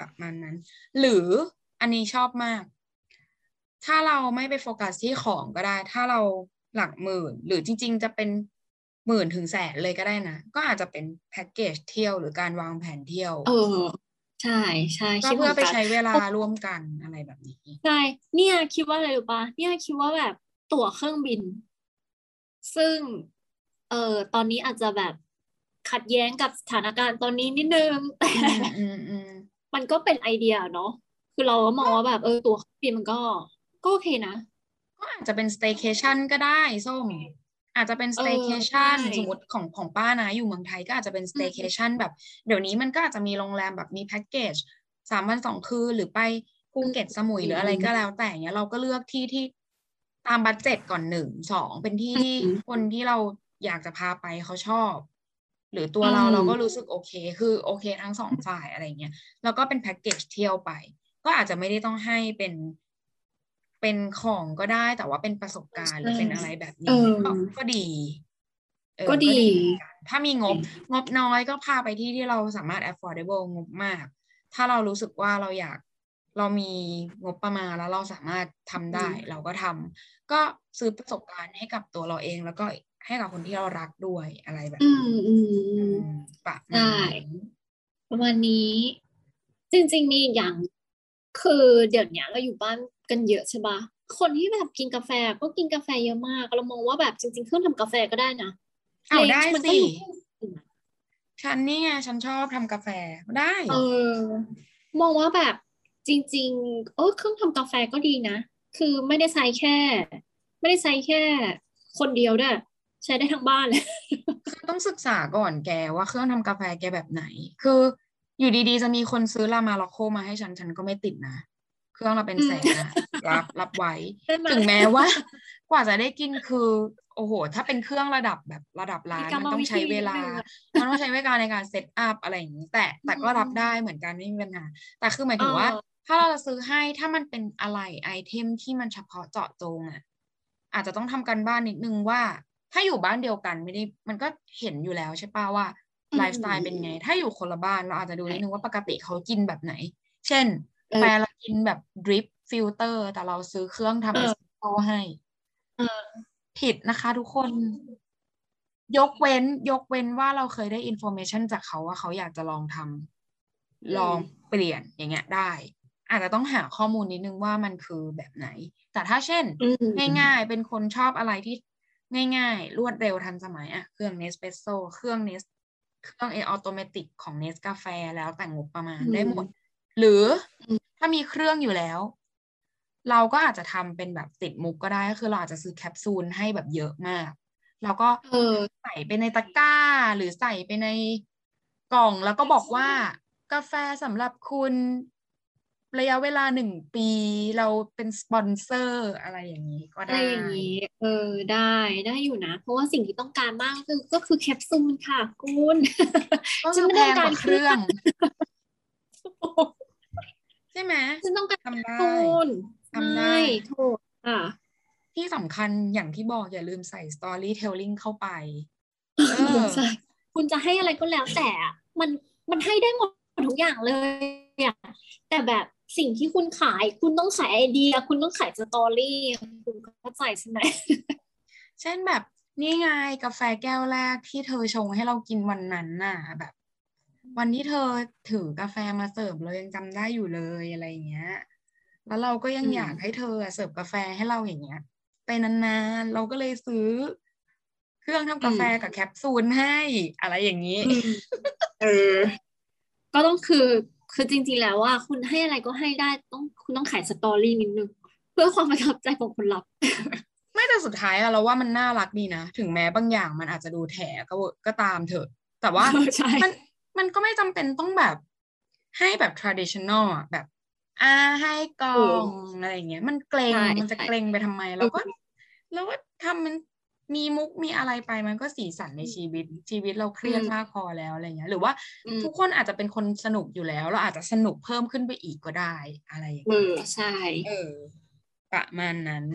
[SPEAKER 2] ประมาณนั้น หรืออันนี้ชอบมาก ถ้าเราไม่ไปโฟกัสที่ของก็ได้ ถ้าเราหลักหมื่น หรือจริง ๆ จะเป็นหมื่นถึงแสนเลยก็ได้นะ ก็อาจจะเป็นแพ็กเกจเที่ยวหรือการวางแผนเที่ยว
[SPEAKER 3] เออ ใช่ใช่
[SPEAKER 2] ก็
[SPEAKER 3] คิดเห
[SPEAKER 2] เพื่
[SPEAKER 3] มื
[SPEAKER 2] อ
[SPEAKER 3] อน
[SPEAKER 2] ไป
[SPEAKER 3] กัน
[SPEAKER 2] ใช้เวลาร่วมกันอะไรแบบนี้
[SPEAKER 3] ใช่เนี่ยคิดว่าอะไรรู้ปะเนี่ยคิดว่าแบบตั๋วเครื่องบิน ซึ่งเออตอนนี้อาจจะแบบขัดแย้งกับสถานการณ์ตอนนี้นิดนึงแต่
[SPEAKER 2] อืมอืมอืม
[SPEAKER 3] มันก็เป็นไอเดียเนาะคือเราก็มองว่าแบบเออตั๋วเครื่องบินมันก็ ก็โอเคนะ
[SPEAKER 2] ก็อาจจะเป็น staycation ก็ได้ส้ม อาจจะเป็น
[SPEAKER 3] เออ
[SPEAKER 2] staycation
[SPEAKER 3] ใช่
[SPEAKER 2] สมมติของของป้านะอยู่เมืองไทยก็อาจจะเป็น staycation แบบเดี๋ยวนี้มันก็อาจจะมีโรงแรมแบบมีแพ็กเกจสามวันสองคืนหรือไปภูเก็ตสมุยหรืออะไรก็แล้วแต่เนี้ยเราก็เลือกที่ที่ตามบัดเจ็ตก่อนหนึ่งสองเป็นที่ที่คนที่เราอยากจะพาไปเขาชอบ หรือตัวเราเราก็รู้สึกโอเค คือโอเคทั้งสองฝ่ายอะไรเงี้ยแล้วก็เป็นแพ็กเกจเที่ยวไป ก็อาจจะไม่ได้ต้องให้เป็น เป็นของก็ได้แต่ว่าเป็นประสบการณ์หรือเป็นอะไรแบบ
[SPEAKER 3] เอ
[SPEAKER 2] นี้
[SPEAKER 3] อ
[SPEAKER 2] ก็ก็ดีเออ
[SPEAKER 3] ก็ดี
[SPEAKER 2] เหมือนกันถ้ามีงบ งบน้อยก็พาไปที่ที่เราสามารถ affordable งบมาก ถ้าเรารู้สึกว่าเราอยากเรามีงบประมาณแล้วเราสามารถทำได้ เราก็ทำก็ซื้อประสบการณ์ให้กับตัวเราเองแล้วก็ให้กับคนที่เรารักด้วยอะไรแบบ
[SPEAKER 3] อื
[SPEAKER 2] นี้
[SPEAKER 3] มอืมอื
[SPEAKER 2] อื
[SPEAKER 3] ม
[SPEAKER 2] มประ
[SPEAKER 3] ได้
[SPEAKER 2] มาณนั้น
[SPEAKER 3] ประมาณนี้ จริง ๆ มีอีกอย่าง คือเดี๋ยวเนี้ยเราอยู่บ้าน กันเยอะใช่ปะคนที่แบบกินกาแฟก็กินกาแฟเยอะมาก เรามองว่าแบบจริง ๆ เครื่องทำกาแฟก็ได้นะ
[SPEAKER 2] เอาได้
[SPEAKER 3] มัก็
[SPEAKER 2] สิ
[SPEAKER 3] อยู่
[SPEAKER 2] ฉันนี่ไงฉันชอบทำกาแฟได้
[SPEAKER 3] เออ มองว่าแบบจริงๆเออเครื่องทำกาแฟก็ดีนะ คือไม่ได้ใช้แค่ ไม่ได้ใช้แค่ คนเดียวด้วยใช้ได้ทั้งบ้านเลย
[SPEAKER 2] คือต้องศึกษาก่อนแกว่าเครื่องทำกาแฟแกแบบไหน คืออยู่ดีๆ จะมีคนซื้อลามาล็อกโคมาให้ฉัน ฉันก็ไม่ติดนะ เครื่องเราเป็นแสนนะรับรับไว้
[SPEAKER 3] ใช่ไหม
[SPEAKER 2] ถึงแม้ว่า กว่าจะได้กินคือ โอ้โห ถ้าเป็นเครื่องระดับแบบระดับร้าน
[SPEAKER 3] มีกรรม
[SPEAKER 2] มันต้องใช้เวลา
[SPEAKER 3] วิธีนิดนึงอะ
[SPEAKER 2] มันต้องใช้เวลาในการ set up อะไรอย่างนี้ แต่แต่ก็รับได้เหมือนกันไม่มีปัญหาแต่คือหมายถึงว่า
[SPEAKER 3] เออ
[SPEAKER 2] ถ้าเราจะซื้อให้ถ้ามันเป็นอะไร item ที่มันเฉพาะเจาะจงอะอาจจะต้องทำการบ้านนิดนึงว่า ถ้าอยู่บ้านเดียวกันไม่ได้มันก็เห็นอยู่แล้วใช่ป่าว่า
[SPEAKER 3] อืม
[SPEAKER 2] ไลฟ์สไตล์เป็นไง ถ้าอยู่คนละบ้านเราอาจจะดูนิดนึงว่าปกติเขากินแบบไหน เช่น
[SPEAKER 3] เออ
[SPEAKER 2] แฟนเรากินแบบ drip filter แต่เราซื้อเครื่องทำ
[SPEAKER 3] เอ
[SPEAKER 2] เอ
[SPEAKER 3] อ
[SPEAKER 2] สเปรสโซ่ให้
[SPEAKER 3] เออ
[SPEAKER 2] ผิดนะคะทุกคน ยกเว้น ยกเว้นว่าเราเคยได้ information จากเขาว่าเขาอยากจะลองทำลองเปลี่ยนอย่างเงี้ยได้ อาจจะต้องหาข้อมูลนิดนึงว่ามันคือแบบไหน แต่ถ้าเช่น
[SPEAKER 3] อืม
[SPEAKER 2] ง่ายๆ เป็นคนชอบอะไรที่ง่ายๆ รวดเร็วทันสมัยอะเครื่อง Nespresso เครื่องเนสเครื่องเออ automatic ของเนสกาแฟแล้วแต่งบประมาณ
[SPEAKER 3] อืม
[SPEAKER 2] ได้หมด หรืออื
[SPEAKER 3] ม
[SPEAKER 2] ถ้ามีเครื่องอยู่แล้ว เราก็อาจจะทำเป็นแบบติดมุกก็ได้ก็คือเราอาจจะซื้อแคปซูลให้แบบเยอะมาก แล้วก็
[SPEAKER 3] เออ
[SPEAKER 2] ใส่ไปในตะกร้า หรือใส่ไปในกล่องแล้วก็บอกว่ากาแฟสำหรับคุณระยะเวลาหนึ่งปีเราเป็นสปอนเซอร์อะไรอย่างนี้ก็
[SPEAKER 3] อะไร
[SPEAKER 2] ได้
[SPEAKER 3] อย่างนี้ เออได้ได้อยู่นะ เพราะว่าสิ่งที่ต้องการมากคือก็คือแคปซูลค่ะคุณ
[SPEAKER 2] ก็
[SPEAKER 3] ฉั
[SPEAKER 2] คื
[SPEAKER 3] น
[SPEAKER 2] อ
[SPEAKER 3] ไม่
[SPEAKER 2] แพ
[SPEAKER 3] ต้อง
[SPEAKER 2] ง
[SPEAKER 3] กากร
[SPEAKER 2] ว่าเครื่อง ใช่ไหม
[SPEAKER 3] ฉันต้องการ
[SPEAKER 2] ทำได้
[SPEAKER 3] แคปซูล
[SPEAKER 2] ทำได้
[SPEAKER 3] ใช่ถูกค่ะ
[SPEAKER 2] ที่สำคัญอย่างที่บอกอย่าลืมใส่ storytelling เข้าไปเออ
[SPEAKER 3] ใช่คุณจะให้อะไรก็แล้วแต่อะมันมันให้ได้หมดทุกอย่างเลยอะแต่แบบสิ่งที่คุณขาย คุณต้องขายไอเดีย คุณต้องขายสตอรี่คุณเข้าใจใช่ไหม
[SPEAKER 2] เช่นแบบนี่ไงกาแฟแก้วแรกที่เธอชงให้เรากินวันนั้นน่ะ แบบ วันที่เธอถือกาแฟมาเสิร์ฟเรายังจำได้อยู่เลยอะไรอย่างเงี้ย แล้วเราก็ยัง
[SPEAKER 3] อืม
[SPEAKER 2] อยากให้เธออะเสิร์ฟกาแฟให้เราอย่างเงี้ย ไปนานๆ เราก็เลยซื้อ เครื่องทำกาแฟกับแคปซูลให้ อะไรอย่างนี้
[SPEAKER 3] อืมเออ ก็ต้องคือคือจริงๆแล้วว่าคุณให้อะไรก็ให้ได้ต้องคุณต้องขายสตอรี่นิดนึงเพื่อความประทับใจของคนรับ
[SPEAKER 2] ไม่แต่สุดท้ายอะเราว่ามันน่ารักดีนะ ถึงแม้บางอย่างมันอาจจะดูแถก็เวอะก็ตามเถอะ แต่ว่า
[SPEAKER 3] เออใช่
[SPEAKER 2] มัน มันก็ไม่จำเป็นต้องแบบ ให้แบบ traditional อะแบบอ่าให้กล่องอะไรอย่างเงี้ย มันเกรง
[SPEAKER 3] ใช่
[SPEAKER 2] มันจะ
[SPEAKER 3] ใช่
[SPEAKER 2] เกรงไปทำไมเราก็เราก็ทำมันมีมุกมีอะไรไปมันก็สีสันในชีวิตชีวิตเราเครียดมากพอแล้วอะไรเงี้ย หรือว่า
[SPEAKER 3] อืม
[SPEAKER 2] ทุกคนอาจจะเป็นคนสนุกอยู่แล้ว เราอาจจะสนุกเพิ่มขึ้นไปอีกก็ได้อะไรอย่าง
[SPEAKER 3] เอ
[SPEAKER 2] เงี้ย
[SPEAKER 3] อใช่
[SPEAKER 2] เออ ประมาณนั้น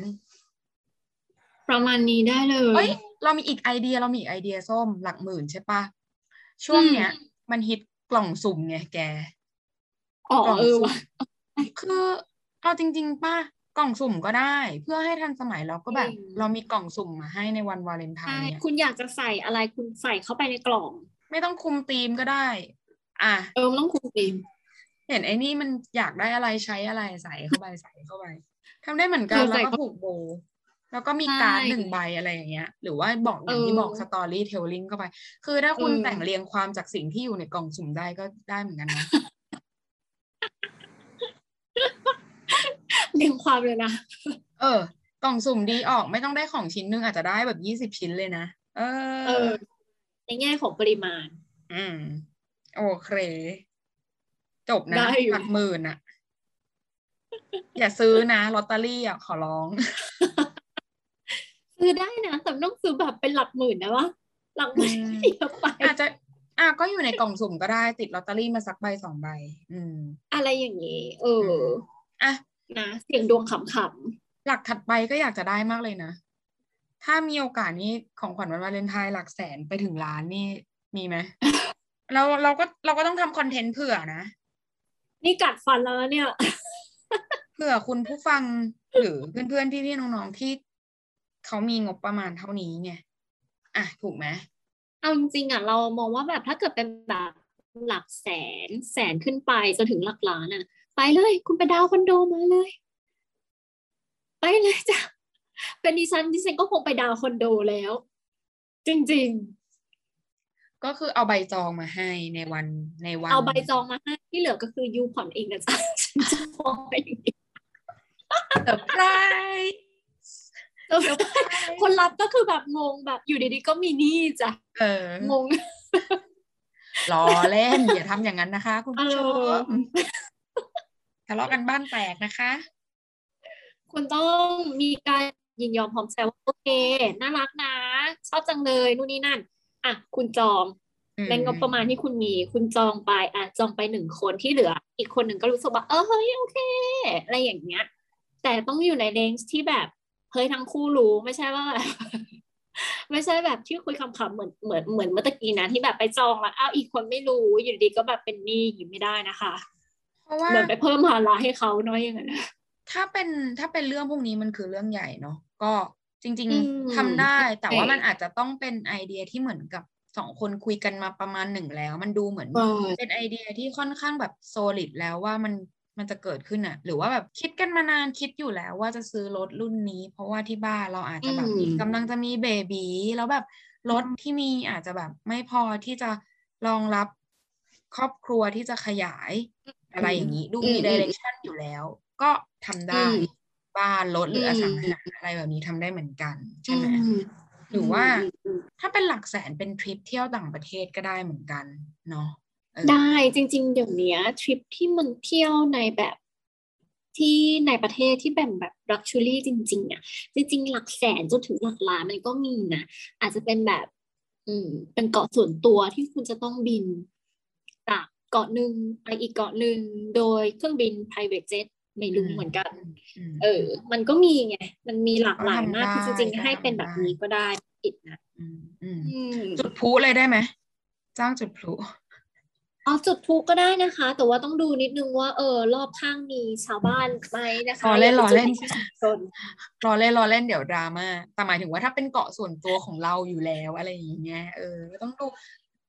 [SPEAKER 3] ประมาณนี้ได้เล
[SPEAKER 2] เอ้
[SPEAKER 3] ย
[SPEAKER 2] ยเรามีอีกไอเดียเรามีอีกไอเดียส้มหลักหมื่นใช่ปะช่วงเนี้ย มันฮิตกล่องสุ่มไงแก
[SPEAKER 3] อ๋อก
[SPEAKER 2] ล่อง
[SPEAKER 3] เออ
[SPEAKER 2] สุ่ม
[SPEAKER 3] ว่ะ
[SPEAKER 2] คือเอาจริง ๆป่ะกล่องสุ่มก็ได้ เพื่อให้ทันสมัยเราก็แบบ
[SPEAKER 3] จริง
[SPEAKER 2] เรามีกล่องสุ่มมาให้ในวันวาเลนไท
[SPEAKER 3] ใช่
[SPEAKER 2] น์เนี่ย
[SPEAKER 3] คุณอยากจะใส่อะไรคุณใส่เข้าไปในกล่อง
[SPEAKER 2] ไม่ต้องคุมธีมก็ได้ อะ
[SPEAKER 3] เออมันต้องคุมธีม
[SPEAKER 2] เห็นไอ้นี่มันอยากได้อะไรใช้อะไรใส่เข้าไปใส่เข้าไปทำได้เหมือนกัน
[SPEAKER 3] เออ
[SPEAKER 2] แล้ว
[SPEAKER 3] ใส่
[SPEAKER 2] ก็
[SPEAKER 3] เข้า
[SPEAKER 2] ผูกโบว์ แล้วก็มี
[SPEAKER 3] ใช่
[SPEAKER 2] การ์ดหนึ่งใบอะไรอย่างเงี้ย หรือว่าบอกอย่างที่
[SPEAKER 3] เออ
[SPEAKER 2] บอกสตอรี่เทลลิงเข้าไป คือถ้าคุณ
[SPEAKER 3] เออ
[SPEAKER 2] แต่งเรียงความจากสิ่งที่อยู่ในกล่องสุ่มได้ก็ได้เหมือนกันนะ
[SPEAKER 3] เรียงความเลยนะ
[SPEAKER 2] เออ กล่องสุ่มดีออกไม่ต้องได้ของชิ้นหนึงอาจจะได้แบบยี่สิบชิ้นเลยนะ เอ
[SPEAKER 3] เอ
[SPEAKER 2] อ
[SPEAKER 3] อในแง่ของปริมาณ
[SPEAKER 2] อืม โอเค จบนะ
[SPEAKER 3] ได้อยู่
[SPEAKER 2] หลักหมื่นอะอย่าซื้อนะลอตเตอรี่อะขอร้อง
[SPEAKER 3] ซื้อได้นะแต่ไม่ต้องซื้อแบบเป็นหลักหมื่นนะวะหลักหมื่น
[SPEAKER 2] อืม
[SPEAKER 3] เยอะไป
[SPEAKER 2] อาจจะอะก็อยู่ในกล่องสุ่มก็ได้ติดลอตเตอรี่มาสักใบสองใบ อืม
[SPEAKER 3] อะไรอย่างนี้เออ
[SPEAKER 2] อะ
[SPEAKER 3] นะเสียงดวงขำ
[SPEAKER 2] หลักถัดไปก็อยากจะได้มากเลยนะ ถ้ามีโอกาสนี้ของขวัญวันวาเลนไทน์หลักแสนไปถึงล้านนี่มีไหมเราเราก็เราก็ต้องทำคอนเทนต์เผื่อนะ
[SPEAKER 3] ๆนี่กัดฟันแล้วนะเนี่ย
[SPEAKER 2] เผื่อคุณผู้ฟังหรือเพื่อนๆพี่ๆน้องๆที่ เขามีงบประมาณเท่านี้ไงอะถูกไหม
[SPEAKER 3] เอาจริงๆอะเรามองว่าแบบถ้าเกิดเป็นแบบหลักแสนแสนขึ้นไปจนถึงหลักล้านอะ ไปเลย คุณไปดาวน์คอนโดมาเลย ไปเลยจ้ะเป็นดิฉันดิฉันก็คงไปดาวน์คอนโดแล้ว จริง
[SPEAKER 2] ก็คือเอาใบจองมาให้ในวันในวั
[SPEAKER 3] ๆ
[SPEAKER 2] น
[SPEAKER 3] เอาใบจองมาให้ที่เหลือก็คือยูผ่อนเองนะจ๊ะฉันจะพองไปอย่างนี้
[SPEAKER 2] เซอร์ไพรส์
[SPEAKER 3] แล้วคนรับก็คือแบบงงแบบอยู่ดีๆก็มีหนี้จ้ะ
[SPEAKER 2] เออ
[SPEAKER 3] งง
[SPEAKER 2] ล้อเล่นอย่าทำอย่างนั้นนะคะ คุณผู้ช
[SPEAKER 3] เออ
[SPEAKER 2] มทะเลาะกันบ้านแตกนะคะ
[SPEAKER 3] คุณต้องมีการยินยอมพร้อมใจว่าโอเค น่ารักนะ ชอบจังเลยนู่นนี่นั่น อะ คุณจอง
[SPEAKER 2] อืม
[SPEAKER 3] ในงบประมาณที่คุณมี คุณจองไป อะ จองไปหนึ่งคนที่เหลือ อีกคนหนึ่งก็รู้สึกว่า เออเฮ้ยโอเค อะไรอย่างเงี้ย แต่ต้องอยู่ในเรนจ์ที่แบบ เฮ้ยทั้งคู่รู้ไม่ใช่ว่าแบบไม่ใช่แบบที่คุยคำๆเหมือนเหมือนเหมือนเมื่อตะกี้นะที่แบบไปจองแล้วอ้าวอีกคนไม่รู้อยู่ดีๆก็แบบเป็นหนี้อย่างนี้ไม่ได้นะคะ
[SPEAKER 2] เพราะว่า
[SPEAKER 3] เหมือนไปเพิ่มภาระให้เขาเนาะอย่างนั้นนะ
[SPEAKER 2] ถ้าเป็นถ้าเป็นเรื่องพวกนี้มันคือเรื่องใหญ่เนาะก็จริง
[SPEAKER 3] อืม
[SPEAKER 2] ๆทำได้ แต่ว่า
[SPEAKER 3] ใช่
[SPEAKER 2] มันอาจจะต้องเป็นไอเดียที่เหมือนกับสองคนคุยกันมาประมาณหนึ่งแล้ว มันดูเหมือน
[SPEAKER 3] เออ
[SPEAKER 2] เป็นไอเดียที่ค่อนข้างแบบโซลิดแล้วว่ามัน มันจะเกิดขึ้นอะหรือว่าแบบคิดกันมานานคิดอยู่แล้วว่าจะซื้อรถรุ่นนี้ เพราะว่าที่บ้านเราอาจจะแบบ
[SPEAKER 3] อืม
[SPEAKER 2] กำลังจะมีเบบีแล้วแบบรถที่มีอาจจะแบบไม่พอที่จะรองรับครอบครัวที่จะขยายอะไรอย่างนี้ ดูมี
[SPEAKER 3] อืม
[SPEAKER 2] ดิเรกชันอยู่แล้ว ก็ทำได้
[SPEAKER 3] อืม
[SPEAKER 2] บ้านรถหรืออ
[SPEAKER 3] ม
[SPEAKER 2] สังหาอะไรแบบนี้ทำได้เหมือนกันใช่ไหม
[SPEAKER 3] อืม
[SPEAKER 2] หรือว่า
[SPEAKER 3] อืมอืม
[SPEAKER 2] ถ้าเป็นหลักแสนเป็นทริปเที่ยวต่างประเทศก็ได้เหมือนกันเนาะเออ
[SPEAKER 3] ได้จริง ๆ เดี๋ยวเนี้ยทริปที่มันเที่ยวในแบบที่ในประเทศที่แบบแบบลักชัวรี่จริงๆอะจริง ๆ หลักแสนจนถึงหลักล้านมันก็มีนะอาจจะเป็นแบบ อืม เป็นเกาะส่วนตัวที่คุณจะต้องบินจากเกาะหนึ่งไปอีกเกาะหนึ่งโดยเครื่องบิน private jet ไม่รู้เหมือนกัน
[SPEAKER 2] อืม
[SPEAKER 3] เออ มันก็มีไง มันมีหลากหลายมาก
[SPEAKER 2] ก็
[SPEAKER 3] คือ
[SPEAKER 2] ทำ
[SPEAKER 3] จริง
[SPEAKER 2] ได้
[SPEAKER 3] ๆให้เป็นแบบ
[SPEAKER 2] ก็ทำได้
[SPEAKER 3] นี้ก็ได้ไม่ผิดนะ
[SPEAKER 2] อืมอืม
[SPEAKER 3] อืม
[SPEAKER 2] จุดพลุเลยได้ไหม จ้างจุดพลุ
[SPEAKER 3] อ๋อจุดพลุก็ได้นะคะ แต่ว่าต้องดูนิดนึงว่า เออ รอบข้างมีชาวบ้านไหมนะคะ
[SPEAKER 2] รอเล่น
[SPEAKER 3] ย่าไป
[SPEAKER 2] รอเล่น
[SPEAKER 3] จุดที่ชุมชน
[SPEAKER 2] รอเล่นรอเล่นเดี๋ยวดราม่าแต่หมายถึงว่าถ้าเป็นเกาะส่วนตัวของเราอยู่แล้วอะไรอย่างเงี้ยเออก็ต้องดู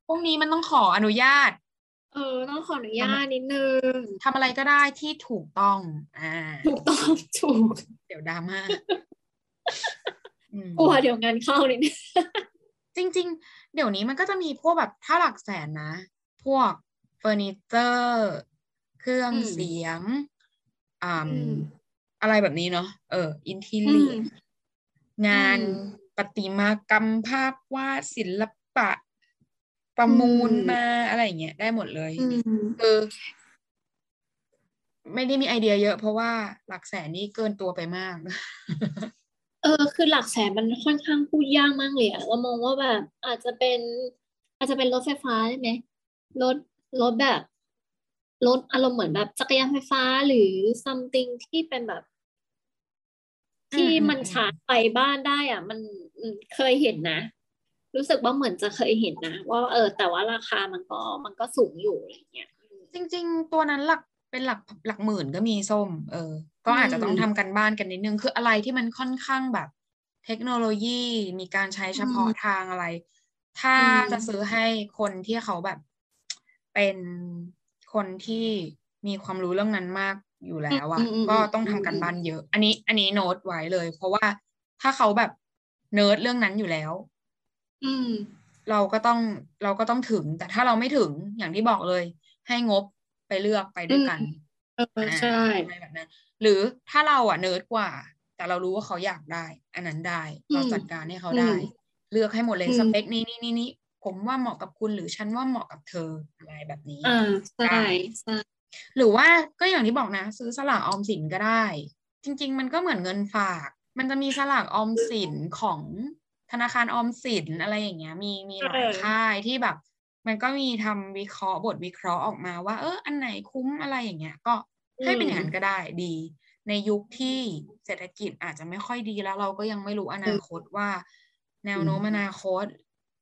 [SPEAKER 2] พวกนี้มันต้องขออนุญาต
[SPEAKER 3] เอเออ ต้องขออนุญาตนิดนึง
[SPEAKER 2] ทำอะไรก็ได้ที่ถูกต้อง อ่า
[SPEAKER 3] ถูกต้องถูก
[SPEAKER 2] เดี๋ยวดราม่าอืม
[SPEAKER 3] กลัวเดี๋ยวงานเข้านิดนึง
[SPEAKER 2] จริง ๆ เดี๋ยวนี้มันก็จะมีพวกแบบถ้าหลักแสนนะ พวกเฟ อร์นิเจอร์ เครื่อง
[SPEAKER 3] อืม
[SPEAKER 2] เสียงอ่า
[SPEAKER 3] อืม
[SPEAKER 2] อะไรแบบนี้เนาะเอออินที
[SPEAKER 3] อื
[SPEAKER 2] เรีย
[SPEAKER 3] ม
[SPEAKER 2] งาน
[SPEAKER 3] อืม
[SPEAKER 2] ประติมากรรมภาพวาดศิลปะ ประมูล
[SPEAKER 3] อืม
[SPEAKER 2] มาอะไรอย่างเงี้ยได้หมดเลย
[SPEAKER 3] อืม
[SPEAKER 2] คือไม่ได้มีไอเดียเยอะเพราะว่าหลักแสนนี่เกินตัวไปมาก
[SPEAKER 3] เออ คือหลักแสนมันค่อนข้างพูดยากมากเลยอะเรามองว่าแบบอาจจะเป็น อาจจะเป็นรถไฟฟ้าได้ไหมรถ รถแบบรถอารมณ์เหมือนแบบจักรยานไฟฟ้าหรือ something ที่เป็นแบบ ที่
[SPEAKER 2] อืมอืม
[SPEAKER 3] มัน
[SPEAKER 2] อืม
[SPEAKER 3] ชาร์จไฟบ้านได้อะ มันอืมเคยเห็นนะ รู้สึกว่าเหมือนจะเคยเห็นนะว่าเออ แต่ว่าราคามันก็มันก็สูงอยู่อะไรเงี้ย
[SPEAKER 2] จริง ๆ ตัวนั้นหลักเป็นหลักหลักหมื่นก็มีส้ม เออ ก็อาจจะต้อง
[SPEAKER 3] อืม
[SPEAKER 2] ทำกันบ้านกันนิดนึง คืออะไรที่มันค่อนข้างแบบ เทคโนโลยีมีการใช้เฉพาะ
[SPEAKER 3] อืม
[SPEAKER 2] ทางอะไร ถ้า
[SPEAKER 3] อืม
[SPEAKER 2] จะซื้อให้คนที่เขาแบบ เป็นคนที่มีความรู้เรื่องนั้นมากอยู่แล้วอะ
[SPEAKER 3] อืมอืม
[SPEAKER 2] ก็ต้อง
[SPEAKER 3] อืม
[SPEAKER 2] ทำกัน
[SPEAKER 3] อืม
[SPEAKER 2] บ้านเยอะ อันนี้ อันนี้โน้ตไว้เลย เพราะว่าถ้าเขาแบบเนิร์ดเรื่องนั้นอยู่แล้ว
[SPEAKER 3] อืม
[SPEAKER 2] เราก็ต้องเราก็ต้องถึง แต่ถ้าเราไม่ถึงอย่างที่บอกเลย ให้งบไปเลือกไปด้วยกัน
[SPEAKER 3] เออใช่
[SPEAKER 2] อะไรแบบนั้น หรือถ้าเราอะเนิร์ดกว่า แต่เรารู้ว่าเขาอยากได้ อันนั้นได้ เรา
[SPEAKER 3] อืม
[SPEAKER 2] จัดการให้เขา
[SPEAKER 3] อืม
[SPEAKER 2] ได้ เลือกให้หมดเลย
[SPEAKER 3] อืม
[SPEAKER 2] สเปคนี้นี่นี่นี่ ผมว่าเหมาะกับคุณหรือฉันว่าเหมาะกับเธออะไรแบบนี้
[SPEAKER 3] อ่าใช่ใช่
[SPEAKER 2] หรือว่าก็อย่างที่บอกนะ ซื้อสลากออมสินก็ได้ จริง ๆ มันก็เหมือนเงินฝาก มันจะมีสลากออมสินของธนาคารออมสินอะไรอย่างเงี้ย มีมีหลายค่ายที่แบบ มันก็มีทำวิเคราะห์บทวิเคราะห์ออกมาว่า เอออันไหนคุ้มอะไรอย่างเงี้ย ก็ให้เป็นอย่างนั้นก็ได้ดี ในยุคที่เศรษฐกิจอาจจะไม่ค่อยดีแล้วเราก็ยังไม่รู้อนาคตว่า แนวโน้มอนาคต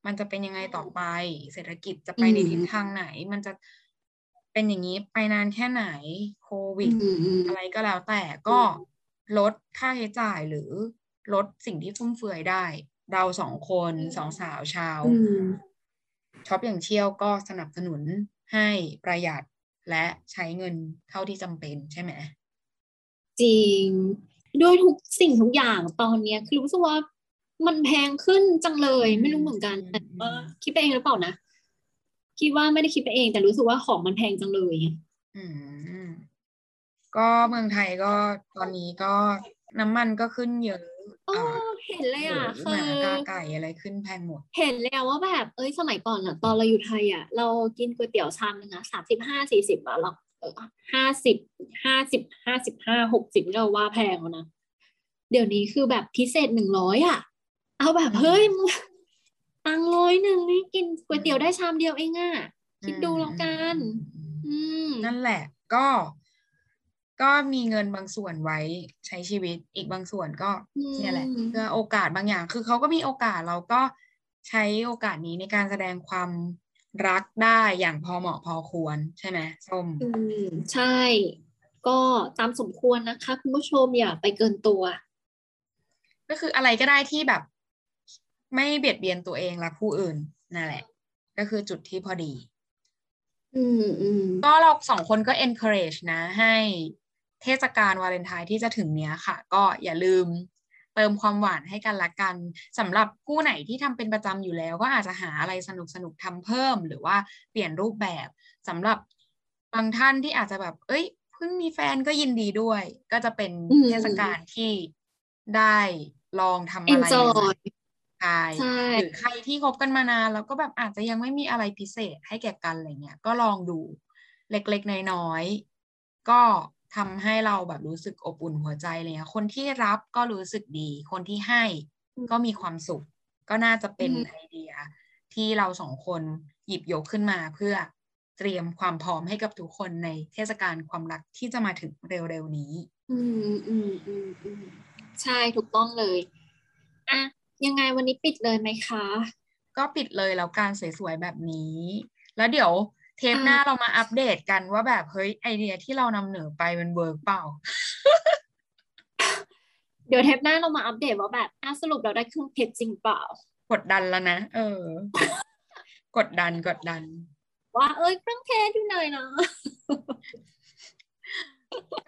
[SPEAKER 2] มันจะเป็นยังไงต่อไป เศรษฐกิจจะไปในทิศทางไหน มันจะเป็นอย่างนี้ไปนานแค่ไหนโควิด
[SPEAKER 3] อืมอืม
[SPEAKER 2] อะไรก็แล้วแต่ก็ลดค่าใช้จ่ายหรือลดสิ่งที่ฟุ่มเฟือยได้ เราสองคนสองสาวชาว
[SPEAKER 3] อืม
[SPEAKER 2] ช็อปอย่างเชี่ยวก็สนับสนุนให้ประหยัดและใช้เงินเท่าที่จำเป็นใช่ไหม
[SPEAKER 3] จริง ด้วยทุกสิ่งทุกอย่างตอนเนี้ยคือรู้สึกว่า มันแพงขึ้นจังเลย ไม่รู้เหมือนกันแต่ว่าคิดไปเองหรือเปล่านะคิดว่าไม่ได้คิดไปเอง แต่รู้สึกว่าของมันแพงจังเลย
[SPEAKER 2] อืมก็เมืองไทยก็ตอนนี้ก็น้ำมันก็ขึ้นเยอะ
[SPEAKER 3] โอ้
[SPEAKER 2] อ่า
[SPEAKER 3] เห็นเลยอะ
[SPEAKER 2] ห
[SPEAKER 3] คื
[SPEAKER 2] มูห
[SPEAKER 3] อ
[SPEAKER 2] มากาไก่อะไรขึ้นแพงหมด
[SPEAKER 3] เห็นแล้วว่าแบบเอ้ยสมัยก่อนอะตอนเราอยู่ไทยอะเรากินก๋วยเตี๋ยวชามนึงอะสามสิบห้าสี่สิบอะเราห้าสิบห้าสิบห้าสิบห้าหกสิบเราว่าแพงแล้วนะ เดี๋ยวนี้คือแบบพิเศษหนึ่งร้อยอะ เอาแบบ
[SPEAKER 2] อืม
[SPEAKER 3] เฮ้ยมึงตังค์ร้อยหนึ่งนี่กินก๋วยเตี๋ยวได้ชามเดียวเองอะคิดดูแล้วกันอืม
[SPEAKER 2] นั่นแหละ ก็ ก็มีเงินบางส่วนไว้ใช้ชีวิตอีกบางส่วนก็
[SPEAKER 3] อืม
[SPEAKER 2] เนี่ยแหละเพื่อโอกาสบางอย่าง คือเขาก็มีโอกาสเราก็ใช้โอกาสนี้ในการแสดงความรักได้อย่างพอเหมาะพอควรใช่ไหมส้ม
[SPEAKER 3] อืมใช่ ก็ตามสมควรนะคะ คุณผู้ชมอย่าไปเกินตัว
[SPEAKER 2] ก็คืออะไรก็ได้ที่แบบ ไม่เบียดเบียนตัวเองและผู้อื่นนั่นแหละ ก็คือจุดที่พอดี
[SPEAKER 3] อืมอืม
[SPEAKER 2] ก็เราสองคนก็ encourage นะ ให้เทศกาลวาเลนไทน์ที่จะถึงเนี้ยค่ะ ก็อย่าลืมเติมความหวานให้กันละกันสำหรับคู่ไหนที่ทำเป็นประจำอยู่แล้ว ก็อาจจะหาอะไรสนุกสนุกๆทำเพิ่ม หรือว่าเปลี่ยนรูปแบบสำหรับบางท่านที่อาจจะแบบ เอ้ยเพิ่งมีแฟนก็ยินดีด้วย ก็จะเป็น
[SPEAKER 3] อืม
[SPEAKER 2] เทศกาลที่ได้ลองทำอะไร ใหม่
[SPEAKER 3] enjoy
[SPEAKER 2] ๆใช่
[SPEAKER 3] ใช่
[SPEAKER 2] หรือใครที่คบกันมานานแล้วก็แบบอาจจะยังไม่มีอะไรพิเศษให้แก่กันอะไรเงี้ยก็ลองดูเล็กๆน้อยๆก็ทำให้เราแบบรู้สึกอบอุ่นหัวใจอะไรเลยคนที่รับก็รู้สึกดี คนที่ให้ก็มีความสุข ก็น่าจะเป็น
[SPEAKER 3] อืม
[SPEAKER 2] ไอเดีย ที่เราสองคนหยิบยกขึ้นมาเพื่อเตรียมความพร้อมให้กับทุกคนในเทศกาลความรักที่จะมาถึงเร็วๆนี้
[SPEAKER 3] อืมอืมอืมอืมใช่ถูกต้องเลย อะ ยังไงวันนี้ปิดเลยไหมคะ
[SPEAKER 2] ก็ปิดเลยแล้วการสวยๆแบบนี้ แล้วเดี๋ยวเทป
[SPEAKER 3] อ่า
[SPEAKER 2] หน้าเรามาอัปเดตกันว่าแบบเฮ้ยไอเดียที่เรานำเหนือไปมันเวิร์กเปล่า
[SPEAKER 3] เดี๋ยวเทปหน้าเรามาอัปเดตว่าแบบอะสรุปเราได้เครื่องเพชรจริงเปล่า
[SPEAKER 2] กดดันแล้วนะ เออ กดดันกดดัน
[SPEAKER 3] ว่าเอ้ยเครื่องเทศอยู่ไหนนะ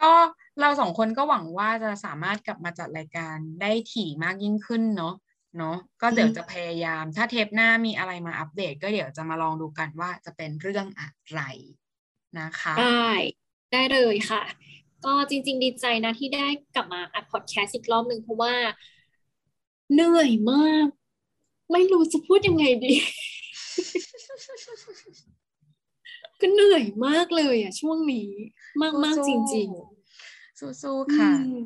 [SPEAKER 2] ก็เราสองคนก็หวังว่าจะสามารถกลับมาจัดรายการได้ถี่มากยิ่งขึ้นเนาะ เนาะก็เดี๋ยวจะพยายาม ถ้าเทปหน้ามีอะไรมาอัปเดต ก็เดี๋ยวจะมาลองดูกันว่าจะเป็นเรื่องอะไรนะคะ
[SPEAKER 3] ได้ได้เลยค่ะ ก็จริง ๆ ดีใจนะที่ได้กลับมาอัดพอดแคสต์อีกรอบหนึ่งเพราะว่าเหนื่อยมาก ไม่รู้จะพูดยังไงดีก็เหนื่อยมากเลยอะ ช่วงนี้มากมากๆจริง
[SPEAKER 2] ๆ สู้
[SPEAKER 3] ๆ
[SPEAKER 2] ๆค่ะ
[SPEAKER 3] อืม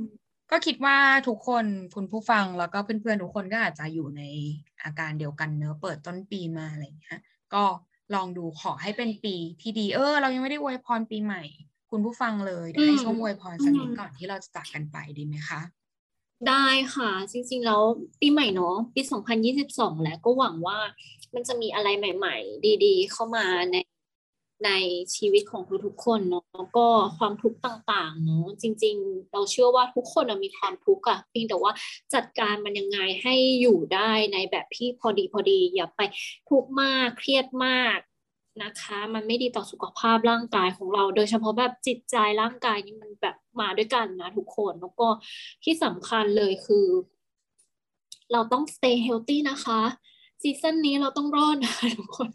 [SPEAKER 2] ก็คิดว่าทุกคนคุณผู้ฟังแล้วก็เพื่อนๆทุกคนก็อาจจะอยู่ในอาการเดียวกันเนอะเปิดต้นปีมาอะไรอย่างเงี้ยก็ลองดูขอให้เป็นปีที่ดีเออ เรายังไม่ได้อวยพรปีใหม่ คุณผู้ฟังเลยเดี๋ยวให้ช่วงอวยพรสักนิดก่อนที่เราจะจากกันไปดีไหมคะ
[SPEAKER 3] ได้ค่ะ จริงๆแล้วปีใหม่เนาะปี 2022 แล้วก็หวังว่ามันจะมีอะไรใหม่ ๆ ดี ๆ เข้ามาใน ในชีวิตของทุกๆคนเนาะแล้วก็ความทุกข์ต่างๆเนาะจริง ๆ เราเชื่อว่าทุกคนมีความทุกข์อะเพียงแต่ว่าจัดการมันยังไงให้อยู่ได้ในแบบที่พอดีพอดีอย่าไปทุกข์มากเครียดมากนะคะ มันไม่ดีต่อสุขภาพร่างกายของเรา โดยเฉพาะแบบจิตใจร่างกายนี่มันแบบมาด้วยกันนะทุกคนแล้วก็ที่สำคัญเลยคือ เราต้อง stay healthy นะคะซีซั่นนี้เราต้องรอดนะทุกคน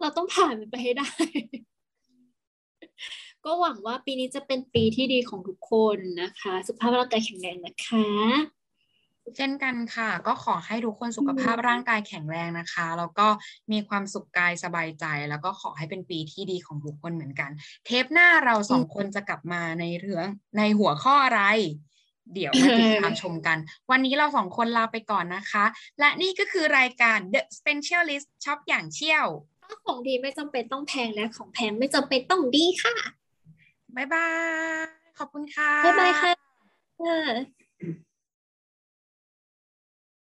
[SPEAKER 3] เราต้องผ่านมันไปให้ได้ ก็หวังว่าปีนี้จะเป็นปีที่ดีของทุกคนนะคะ สุขภาพร่างกายแข็งแรงนะคะ
[SPEAKER 2] เช่นกันค่ะ ก็ขอให้ทุกคนสุขภาพร่างกายแข็งแรงนะคะ แล้วก็มีความสุขกายสบายใจ แล้วก็ขอให้เป็นปีที่ดีของทุกคนเหมือนกัน เทปหน้าเราสองคนจะกลับมาในเรื่องในหัวข้ออะไรเดี๋ยวมาติดตามชมกัน วันนี้เราสองคนลาไปก่อนนะคะ และนี่ก็คือรายการ The Specialist ช็อปอย่างเชี่ยว
[SPEAKER 3] ของดีไม่จำเป็นต้องแพงและของแพงไม่จำเป็นต้องดีค่ะ
[SPEAKER 2] บ๊ายบาย ขอบคุณค่ะ
[SPEAKER 3] บ๊ายบายค่ะ